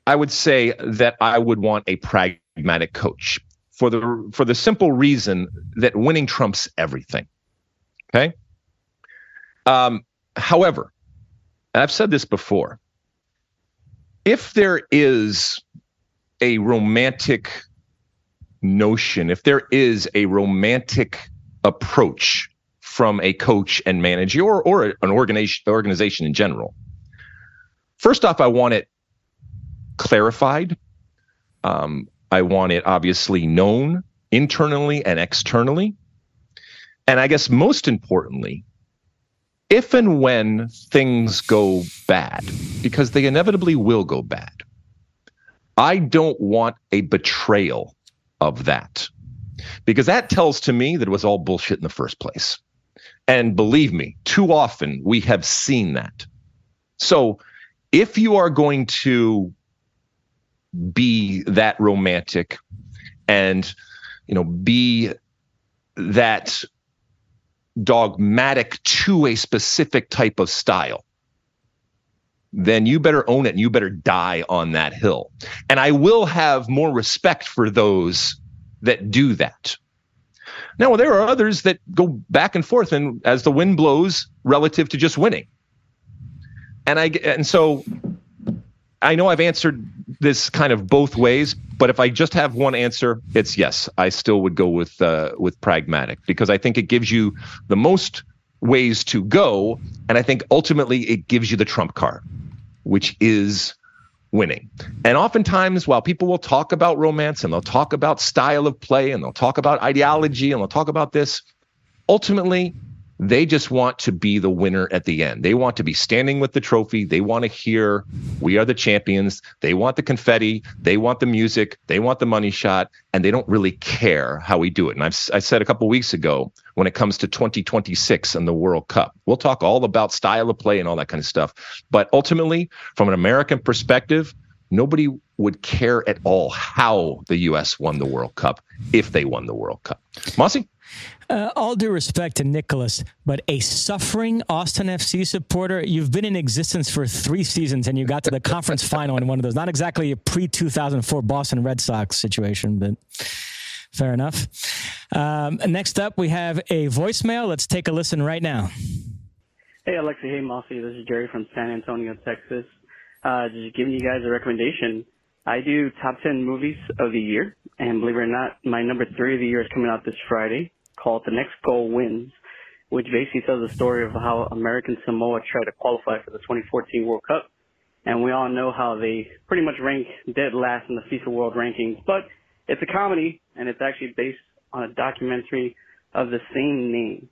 i would say that i would want a pragmatic coach for the for the simple reason that winning trumps everything. Okay? Um, however i've said this before if there is a romantic notion, if there is a romantic approach from a coach and manager or, or an organization, organization in general, first off, I want it clarified. Um, I want it obviously known internally and externally. And I guess most importantly, if and when things go bad, because they inevitably will go bad, I don't want a betrayal of that because that tells to me that it was all bullshit in the first place. And believe me, too often we have seen that. So if you are going to be that romantic and you know be that dogmatic to a specific type of style then you better own it and you better die on that hill. And I will have more respect for those that do that. Now, there are others that go back and forth and as the wind blows relative to just winning. And I and so I know I've answered this kind of both ways, but if I just have one answer, it's yes. I still would go with uh, with pragmatic because I think it gives you the most ways to go, and I think ultimately it gives you the trump card which is winning. And oftentimes, while people will talk about romance and they'll talk about style of play and they'll talk about ideology and they'll talk about this, ultimately, they just want to be the winner at the end. They want to be standing with the trophy. They want to hear We are the champions. They want the confetti. They want the music. They want the money shot, and they don't really care how we do it. And I've I said a couple weeks ago when it comes to 2026 and the World Cup, we'll talk all about style of play and all that kind of stuff. But ultimately, from an American perspective, nobody would care at all how the U.S. won the World Cup if they won the World Cup. Mossy? Uh, all due respect to Nicholas, but a suffering Austin FC supporter, you've been in existence for three seasons and you got to the conference final in one of those. Not exactly a pre 2004 Boston Red Sox situation, but fair enough. Um, next up, we have a voicemail. Let's take a listen right now. Hey, Alexi. Hey, Mossy. This is Jerry from San Antonio, Texas. Uh, just giving you guys a recommendation. I do top 10 movies of the year, and believe it or not, my number three of the year is coming out this Friday called The Next Goal Wins, which basically tells the story of how American Samoa tried to qualify for the 2014 World Cup. And we all know how they pretty much rank dead last in the FIFA World Rankings, but it's a comedy, and it's actually based on a documentary of the same name.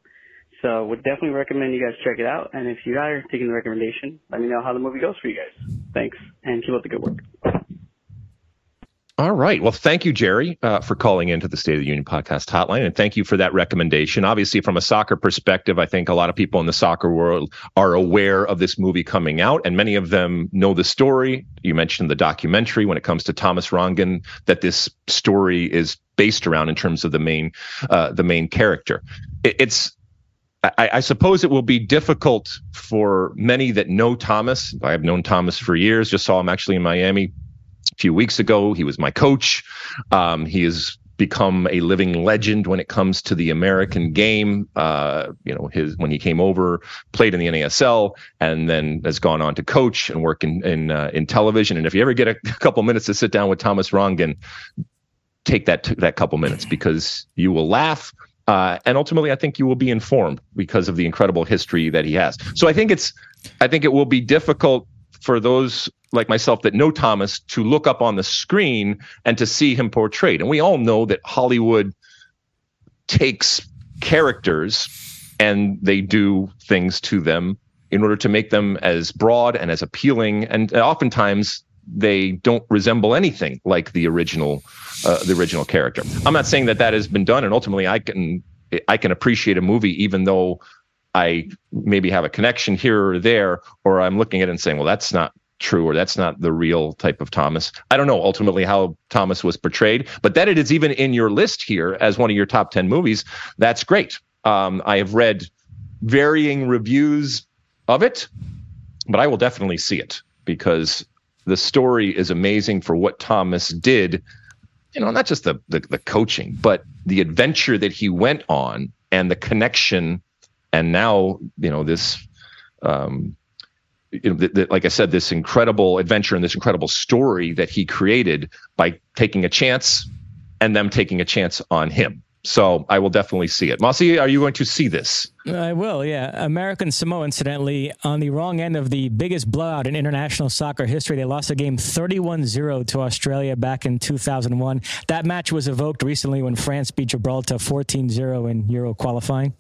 So would definitely recommend you guys check it out. And if you are taking the recommendation, let me know how the movie goes for you guys. Thanks, and keep up the good work. All right. Well, thank you, Jerry, uh, for calling into the State of the Union podcast hotline. And thank you for that recommendation. Obviously, from a soccer perspective, I think a lot of people in the soccer world are aware of this movie coming out, and many of them know the story. You mentioned the documentary when it comes to Thomas Rongen that this story is based around in terms of the main uh, the main character. It, it's I, I, suppose it will be difficult for many that know Thomas. I have known Thomas for years, just saw him actually in Miami few weeks ago. He was my coach. Um, he has become a living legend when it comes to the American game. Uh, you know, his when he came over, played in the NASL, and then has gone on to coach and work in in, uh, in television. And if you ever get a couple minutes to sit down with Thomas Rongen, take that t- that couple minutes because you will laugh. Uh, and ultimately, I think you will be informed because of the incredible history that he has. So I think it's, I think it will be difficult for those like myself that know Thomas to look up on the screen and to see him portrayed. And we all know that Hollywood takes characters and they do things to them in order to make them as broad and as appealing. And oftentimes they don't resemble anything like the original uh, the original character. I'm not saying that that has been done, and ultimately I can I can appreciate a movie even though I maybe have a connection here or there, or I'm looking at it and saying, well, that's not true or that's not the real type of Thomas. I don't know ultimately how Thomas was portrayed, but that it is even in your list here as one of your top 10 movies, that's great. Um, I have read varying reviews of it, but I will definitely see it because the story is amazing for what Thomas did. You know, not just the, the, the coaching, but the adventure that he went on and the connection, and now you know this um, you know, the, like I said, this incredible adventure and this incredible story that he created by taking a chance and them taking a chance on him. So I will definitely see it. Mossy, are you going to see this? I will, yeah. American Samoa, incidentally, on the wrong end of the biggest blowout in international soccer history. They lost a game 31 0 to Australia back in 2001. That match was evoked recently when France beat Gibraltar 14 0 in Euro qualifying.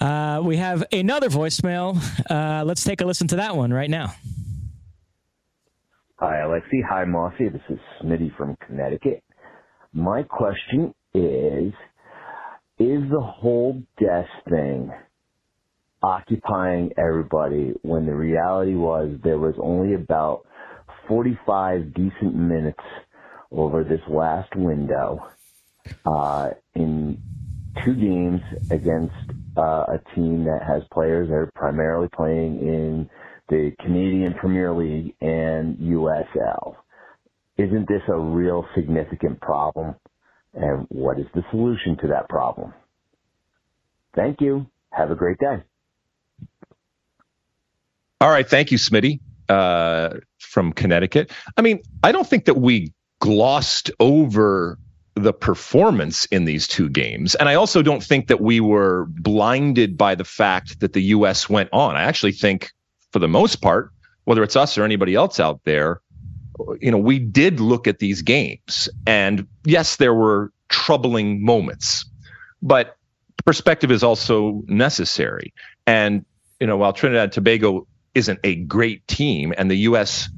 Uh, we have another voicemail. Uh, let's take a listen to that one right now. Hi, Alexi. Hi, Mossy. This is Smitty from Connecticut. My question is, is the whole Dest thing occupying everybody when the reality was there was only about 45 decent minutes over this last window uh, in two games against uh, a team that has players that are primarily playing in the Canadian Premier League and USL. Isn't this a real significant problem? And what is the solution to that problem? Thank you. Have a great day. All right. Thank you, Smitty uh, from Connecticut. I mean, I don't think that we glossed over the performance in these two games. And I also don't think that we were blinded by the fact that the US went on. I actually think, for the most part, whether it's us or anybody else out there, you know, we did look at these games. And yes, there were troubling moments, but perspective is also necessary. And, you know, while Trinidad and Tobago isn't a great team, and the U.S.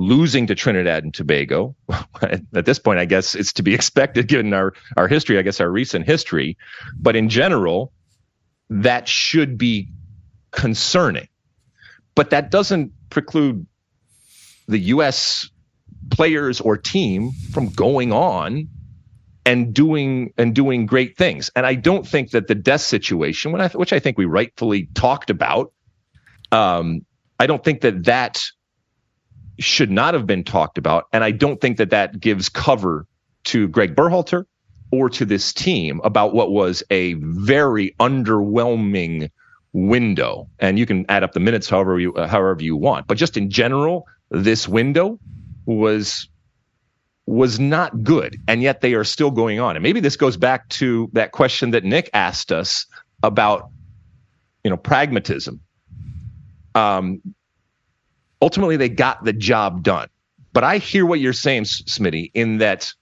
losing to Trinidad and Tobago. At this point, I guess it's to be expected given our our history. I guess our recent history, but in general, that should be concerning. But that doesn't preclude the U.S. players or team from going on and doing and doing great things. And I don't think that the Dest situation, I, which I think we rightfully talked about, um, I don't think that that should not have been talked about, and I don't think that that gives cover to Greg Berhalter or to this team about what was a very underwhelming window. And you can add up the minutes however you uh, however you want, but just in general, this window was was not good, and yet they are still going on. And maybe this goes back to that question that Nick asked us about, you know, pragmatism. Um, ultimately, they got the job done. But I hear what you're saying, Smitty, in that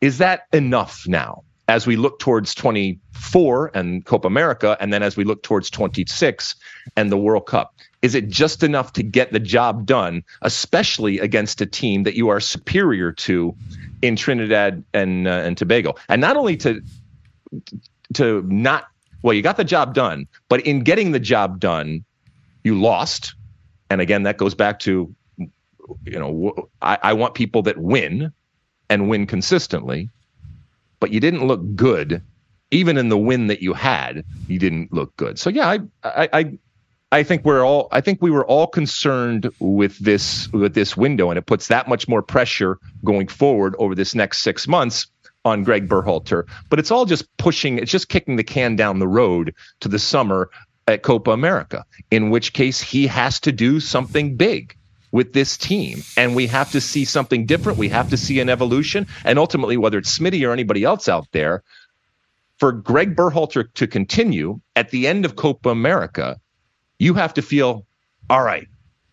is that enough now as we look towards 24 and Copa America, and then as we look towards 26 and the World Cup? Is it just enough to get the job done, especially against a team that you are superior to in Trinidad and uh, and Tobago? And not only to to not well, you got the job done, but in getting the job done, you lost. And again, that goes back to you know I, I want people that win and win consistently, but you didn't look good even in the win that you had, you didn't look good. So yeah, I, I, I I think we're all I think we were all concerned with this with this window and it puts that much more pressure going forward over this next 6 months on Greg Berhalter but it's all just pushing it's just kicking the can down the road to the summer at Copa America in which case he has to do something big with this team and we have to see something different we have to see an evolution and ultimately whether it's Smitty or anybody else out there for Greg Berhalter to continue at the end of Copa America you have to feel, all right,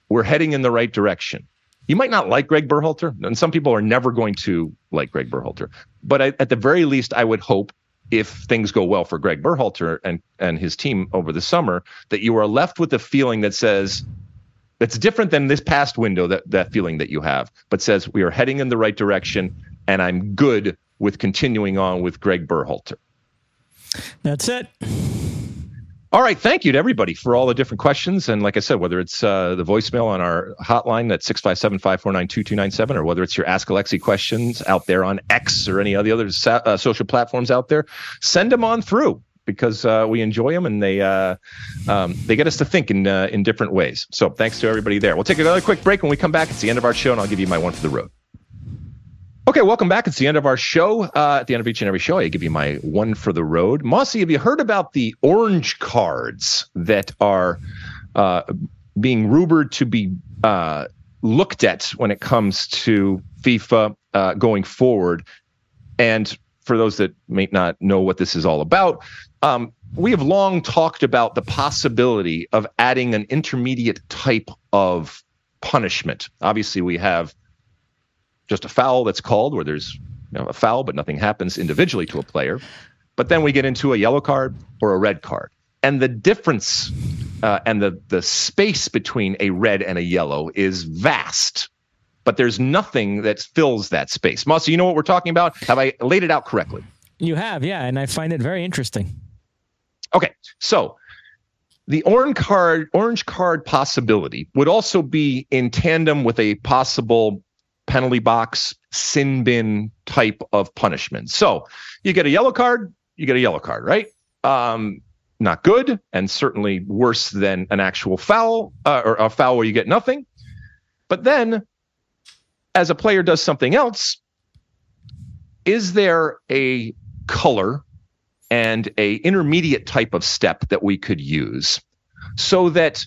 we're heading in the right direction. You might not like Greg Berhalter, and some people are never going to like Greg Berhalter. But I, at the very least, I would hope if things go well for Greg Berhalter and and his team over the summer, that you are left with a feeling that says that's different than this past window that that feeling that you have, but says we are heading in the right direction, and I'm good with continuing on with Greg Berhalter. That's it. All right. Thank you to everybody for all the different questions. And like I said, whether it's uh, the voicemail on our hotline at 657 549 2297, or whether it's your Ask Alexi questions out there on X or any of the other uh, social platforms out there, send them on through because uh, we enjoy them and they uh, um, they get us to think in uh, in different ways. So thanks to everybody there. We'll take another quick break. When we come back, it's the end of our show, and I'll give you my one for the road. Okay, welcome back. It's the end of our show. Uh, at the end of each and every show, I give you my one for the road. Mossy, have you heard about the orange cards that are uh, being rumored to be uh, looked at when it comes to FIFA uh, going forward? And for those that may not know what this is all about, um, we have long talked about the possibility of adding an intermediate type of punishment. Obviously, we have just a foul that's called where there's you know, a foul, but nothing happens individually to a player. But then we get into a yellow card or a red card. And the difference uh, and the, the space between a red and a yellow is vast, but there's nothing that fills that space. Mossy, you know what we're talking about? Have I laid it out correctly? You have, yeah. And I find it very interesting. Okay. So the orange card orange card possibility would also be in tandem with a possible penalty box, sin bin type of punishment. So you get a yellow card, you get a yellow card, right? Um, not good, and certainly worse than an actual foul uh, or a foul where you get nothing. But then, as a player does something else, is there a color and a intermediate type of step that we could use so that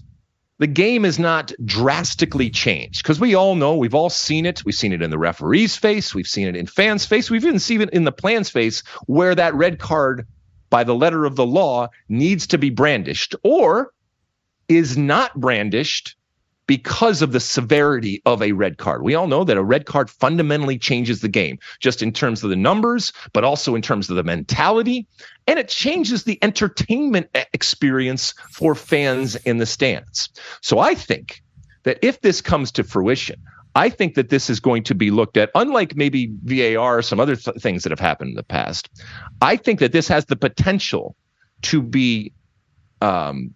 the game is not drastically changed because we all know we've all seen it. We've seen it in the referee's face, we've seen it in fans' face, we've even seen it in the plan's face where that red card by the letter of the law needs to be brandished or is not brandished because of the severity of a red card. We all know that a red card fundamentally changes the game, just in terms of the numbers, but also in terms of the mentality. And it changes the entertainment experience for fans in the stands. So I think that if this comes to fruition, I think that this is going to be looked at, unlike maybe VAR or some other th- things that have happened in the past. I think that this has the potential to be um,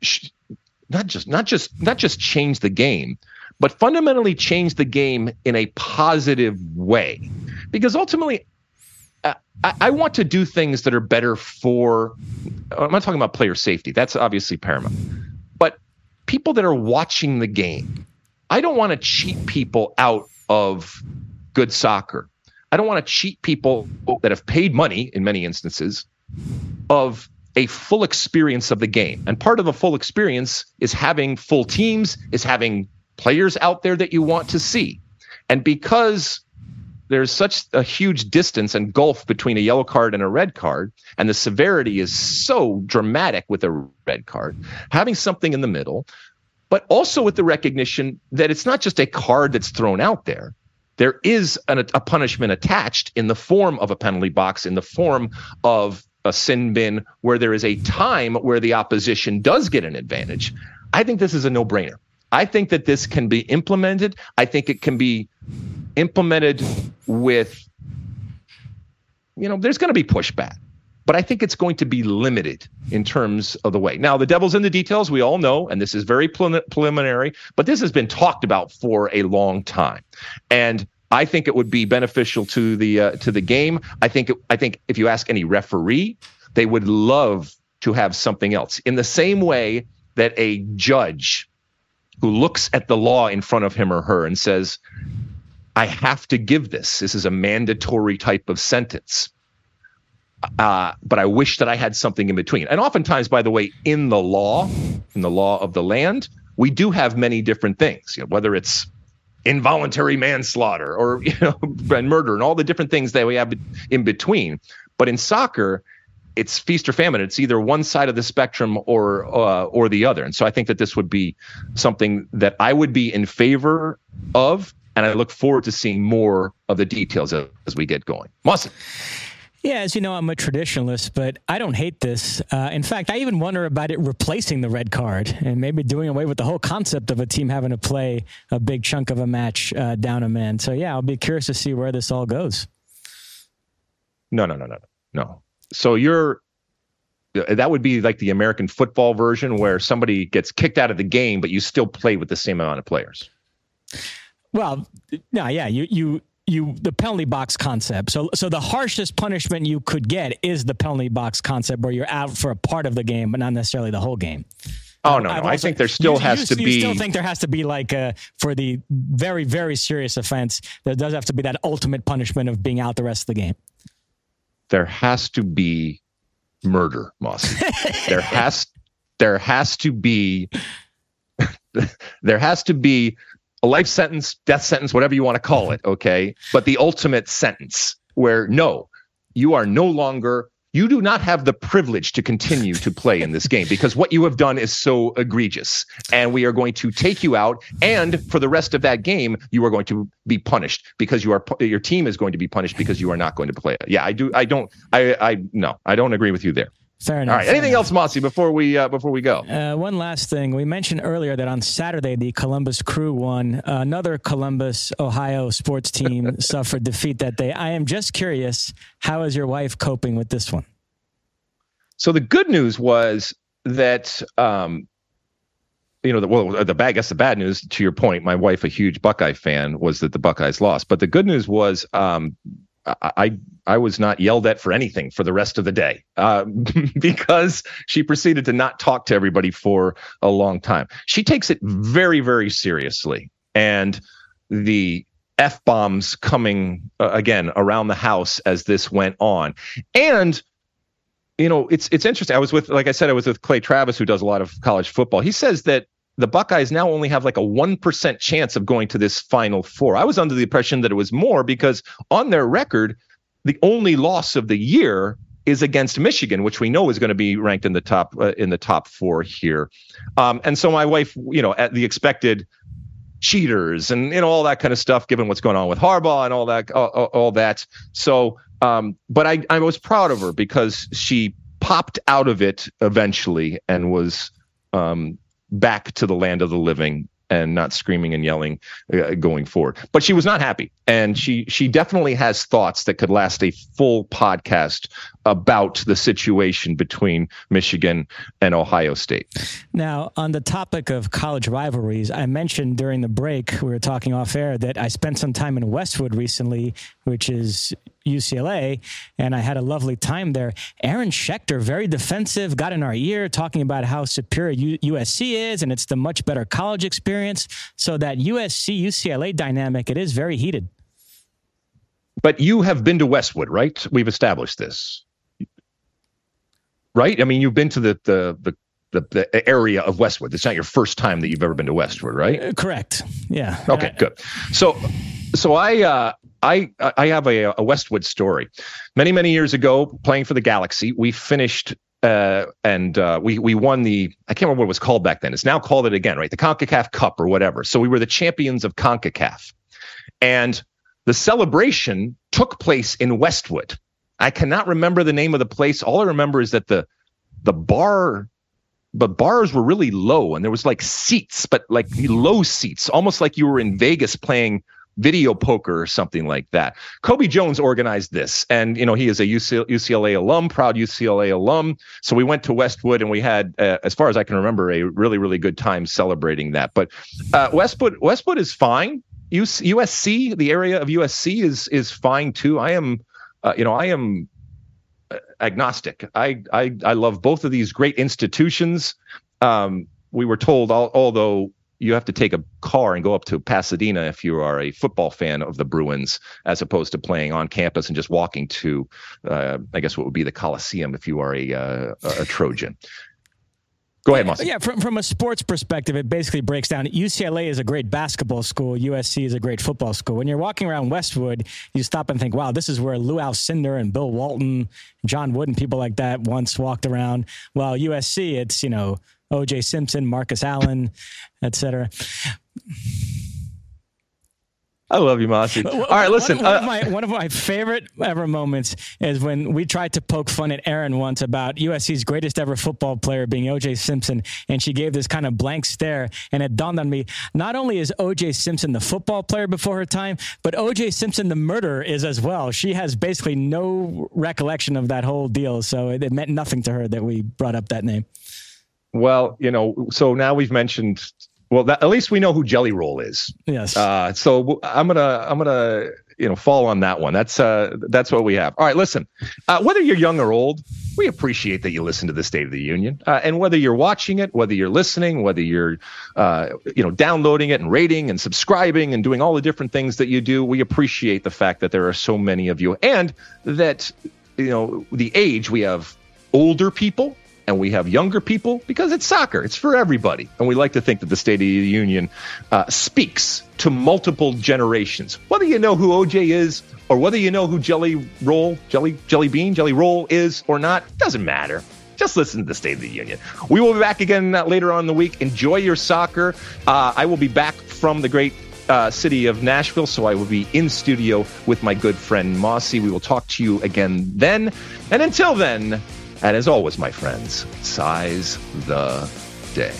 sh- not just not just not just change the game, but fundamentally change the game in a positive way, because ultimately. I, I want to do things that are better for. I'm not talking about player safety. That's obviously paramount. But people that are watching the game, I don't want to cheat people out of good soccer. I don't want to cheat people that have paid money in many instances of a full experience of the game. And part of a full experience is having full teams, is having players out there that you want to see. And because there's such a huge distance and gulf between a yellow card and a red card, and the severity is so dramatic with a red card, having something in the middle, but also with the recognition that it's not just a card that's thrown out there. There is an, a punishment attached in the form of a penalty box, in the form of a sin bin where there is a time where the opposition does get an advantage. I think this is a no brainer. I think that this can be implemented. I think it can be implemented with, you know, there's going to be pushback, but I think it's going to be limited in terms of the way. Now, the devil's in the details, we all know, and this is very preliminary, but this has been talked about for a long time. And I think it would be beneficial to the uh, to the game. I think I think if you ask any referee, they would love to have something else. In the same way that a judge who looks at the law in front of him or her and says, "I have to give this. This is a mandatory type of sentence." Uh, but I wish that I had something in between. And oftentimes, by the way, in the law, in the law of the land, we do have many different things. You know, whether it's involuntary manslaughter or you know and murder and all the different things that we have in between. But in soccer it's feast or famine. It's either one side of the spectrum or uh, or the other. And so i think that this would be something that i would be in favor of. And i look forward to seeing more of the details as, as we get going. Mawson. Yeah, as you know, I'm a traditionalist, but I don't hate this. Uh, in fact, I even wonder about it replacing the red card and maybe doing away with the whole concept of a team having to play a big chunk of a match uh, down a man. So, yeah, I'll be curious to see where this all goes. No, no, no, no, no. So you're that would be like the American football version where somebody gets kicked out of the game, but you still play with the same amount of players. Well, no, yeah, you you you the penalty box concept. So so the harshest punishment you could get is the penalty box concept where you're out for a part of the game but not necessarily the whole game. Oh no, no. I think there still you, has you, to you be. You still think there has to be like a, for the very very serious offense. There does have to be that ultimate punishment of being out the rest of the game. There has to be murder, Moss. there has there has to be there has to be a life sentence, death sentence, whatever you want to call it, okay? But the ultimate sentence where no, you are no longer you do not have the privilege to continue to play in this game because what you have done is so egregious. And we are going to take you out and for the rest of that game you are going to be punished because you are your team is going to be punished because you are not going to play yeah i do i don't i i no i don't agree with you there Fair enough. All right. Anything else, Mossy, before we uh, before we go? Uh, one last thing. We mentioned earlier that on Saturday the Columbus Crew won. Uh, another Columbus, Ohio sports team suffered defeat that day. I am just curious, how is your wife coping with this one? So the good news was that um, you know, the, well, the bad, I guess the bad news to your point, my wife, a huge Buckeye fan, was that the Buckeyes lost. But the good news was um, I I was not yelled at for anything for the rest of the day uh, because she proceeded to not talk to everybody for a long time. She takes it very very seriously, and the f bombs coming uh, again around the house as this went on, and you know it's it's interesting. I was with like I said I was with Clay Travis who does a lot of college football. He says that the Buckeyes now only have like a 1% chance of going to this final four. I was under the impression that it was more because on their record, the only loss of the year is against Michigan, which we know is going to be ranked in the top uh, in the top four here. Um, and so my wife, you know, at the expected cheaters and you know all that kind of stuff, given what's going on with Harbaugh and all that, all, all that. So, um, but I I was proud of her because she popped out of it eventually and was um, back to the land of the living and not screaming and yelling uh, going forward. But she was not happy, and she she definitely has thoughts that could last a full podcast about the situation between Michigan and Ohio State. Now, on the topic of college rivalries, I mentioned during the break we were talking off air that I spent some time in Westwood recently, which is UCLA, and I had a lovely time there. Aaron Schechter, very defensive, got in our ear talking about how superior USC is, and it's the much better college experience. So that USC UCLA dynamic, it is very heated. But you have been to Westwood, right? We've established this, right? I mean, you've been to the the the the, the, area of Westwood. It's not your first time that you've ever been to Westwood, right? Uh, correct. Yeah. Okay, I, good. So, so I uh, I I have a, a Westwood story. Many many years ago, playing for the Galaxy, we finished uh, and uh, we we won the I can't remember what it was called back then. It's now called it again, right? The Concacaf Cup or whatever. So we were the champions of Concacaf, and the celebration took place in Westwood. I cannot remember the name of the place. All I remember is that the the bar but bars were really low and there was like seats but like low seats almost like you were in vegas playing video poker or something like that. Cobi Jones organized this, and you know he is a UCLA alum, proud UCLA alum. So we went to Westwood, and we had, uh, as far as I can remember, a really really good time celebrating that. But uh, Westwood Westwood is fine. USC, the area of USC is is fine too. I am, uh, you know, I am agnostic. I I I love both of these great institutions. Um, we were told, although you have to take a car and go up to Pasadena if you are a football fan of the Bruins, as opposed to playing on campus and just walking to, uh, I guess, what would be the Coliseum if you are a, uh, a Trojan. Go ahead, Mossy. Yeah, from, from a sports perspective, it basically breaks down. UCLA is a great basketball school. USC is a great football school. When you're walking around Westwood, you stop and think, wow, this is where Lou Alcindor and Bill Walton, John Wood, and people like that once walked around. While USC, it's, you know, O.J. Simpson, Marcus Allen, etc. I love you, Mossy. All right, listen. One, one, uh, of my, one, of my, favorite ever moments is when we tried to poke fun at Aaron once about USC's greatest ever football player being O.J. Simpson, and she gave this kind of blank stare, and it dawned on me: not only is O.J. Simpson the football player before her time, but O.J. Simpson the murderer is as well. She has basically no recollection of that whole deal, so it, it meant nothing to her that we brought up that name. Well, you know, so now we've mentioned. Well, that, at least we know who Jelly Roll is. Yes. Uh, so I'm gonna I'm gonna you know fall on that one. That's uh that's what we have. All right, listen. Uh, whether you're young or old, we appreciate that you listen to the State of the Union, uh, and whether you're watching it, whether you're listening, whether you're uh, you know downloading it and rating and subscribing and doing all the different things that you do, we appreciate the fact that there are so many of you, and that you know the age we have older people and we have younger people because it's soccer. It's for everybody. And we like to think that the State of the Union uh, speaks to multiple generations. Whether you know who OJ is or whether you know who Jelly Roll, Jelly, Jelly Bean, Jelly Roll is or not, doesn't matter. Just listen to the State of the Union. We will be back again uh, later on in the week. Enjoy your soccer. Uh, I will be back from the great uh, city of Nashville, so I will be in studio with my good friend Mossy. We will talk to you again then. And until then, and as always, my friends, size the day.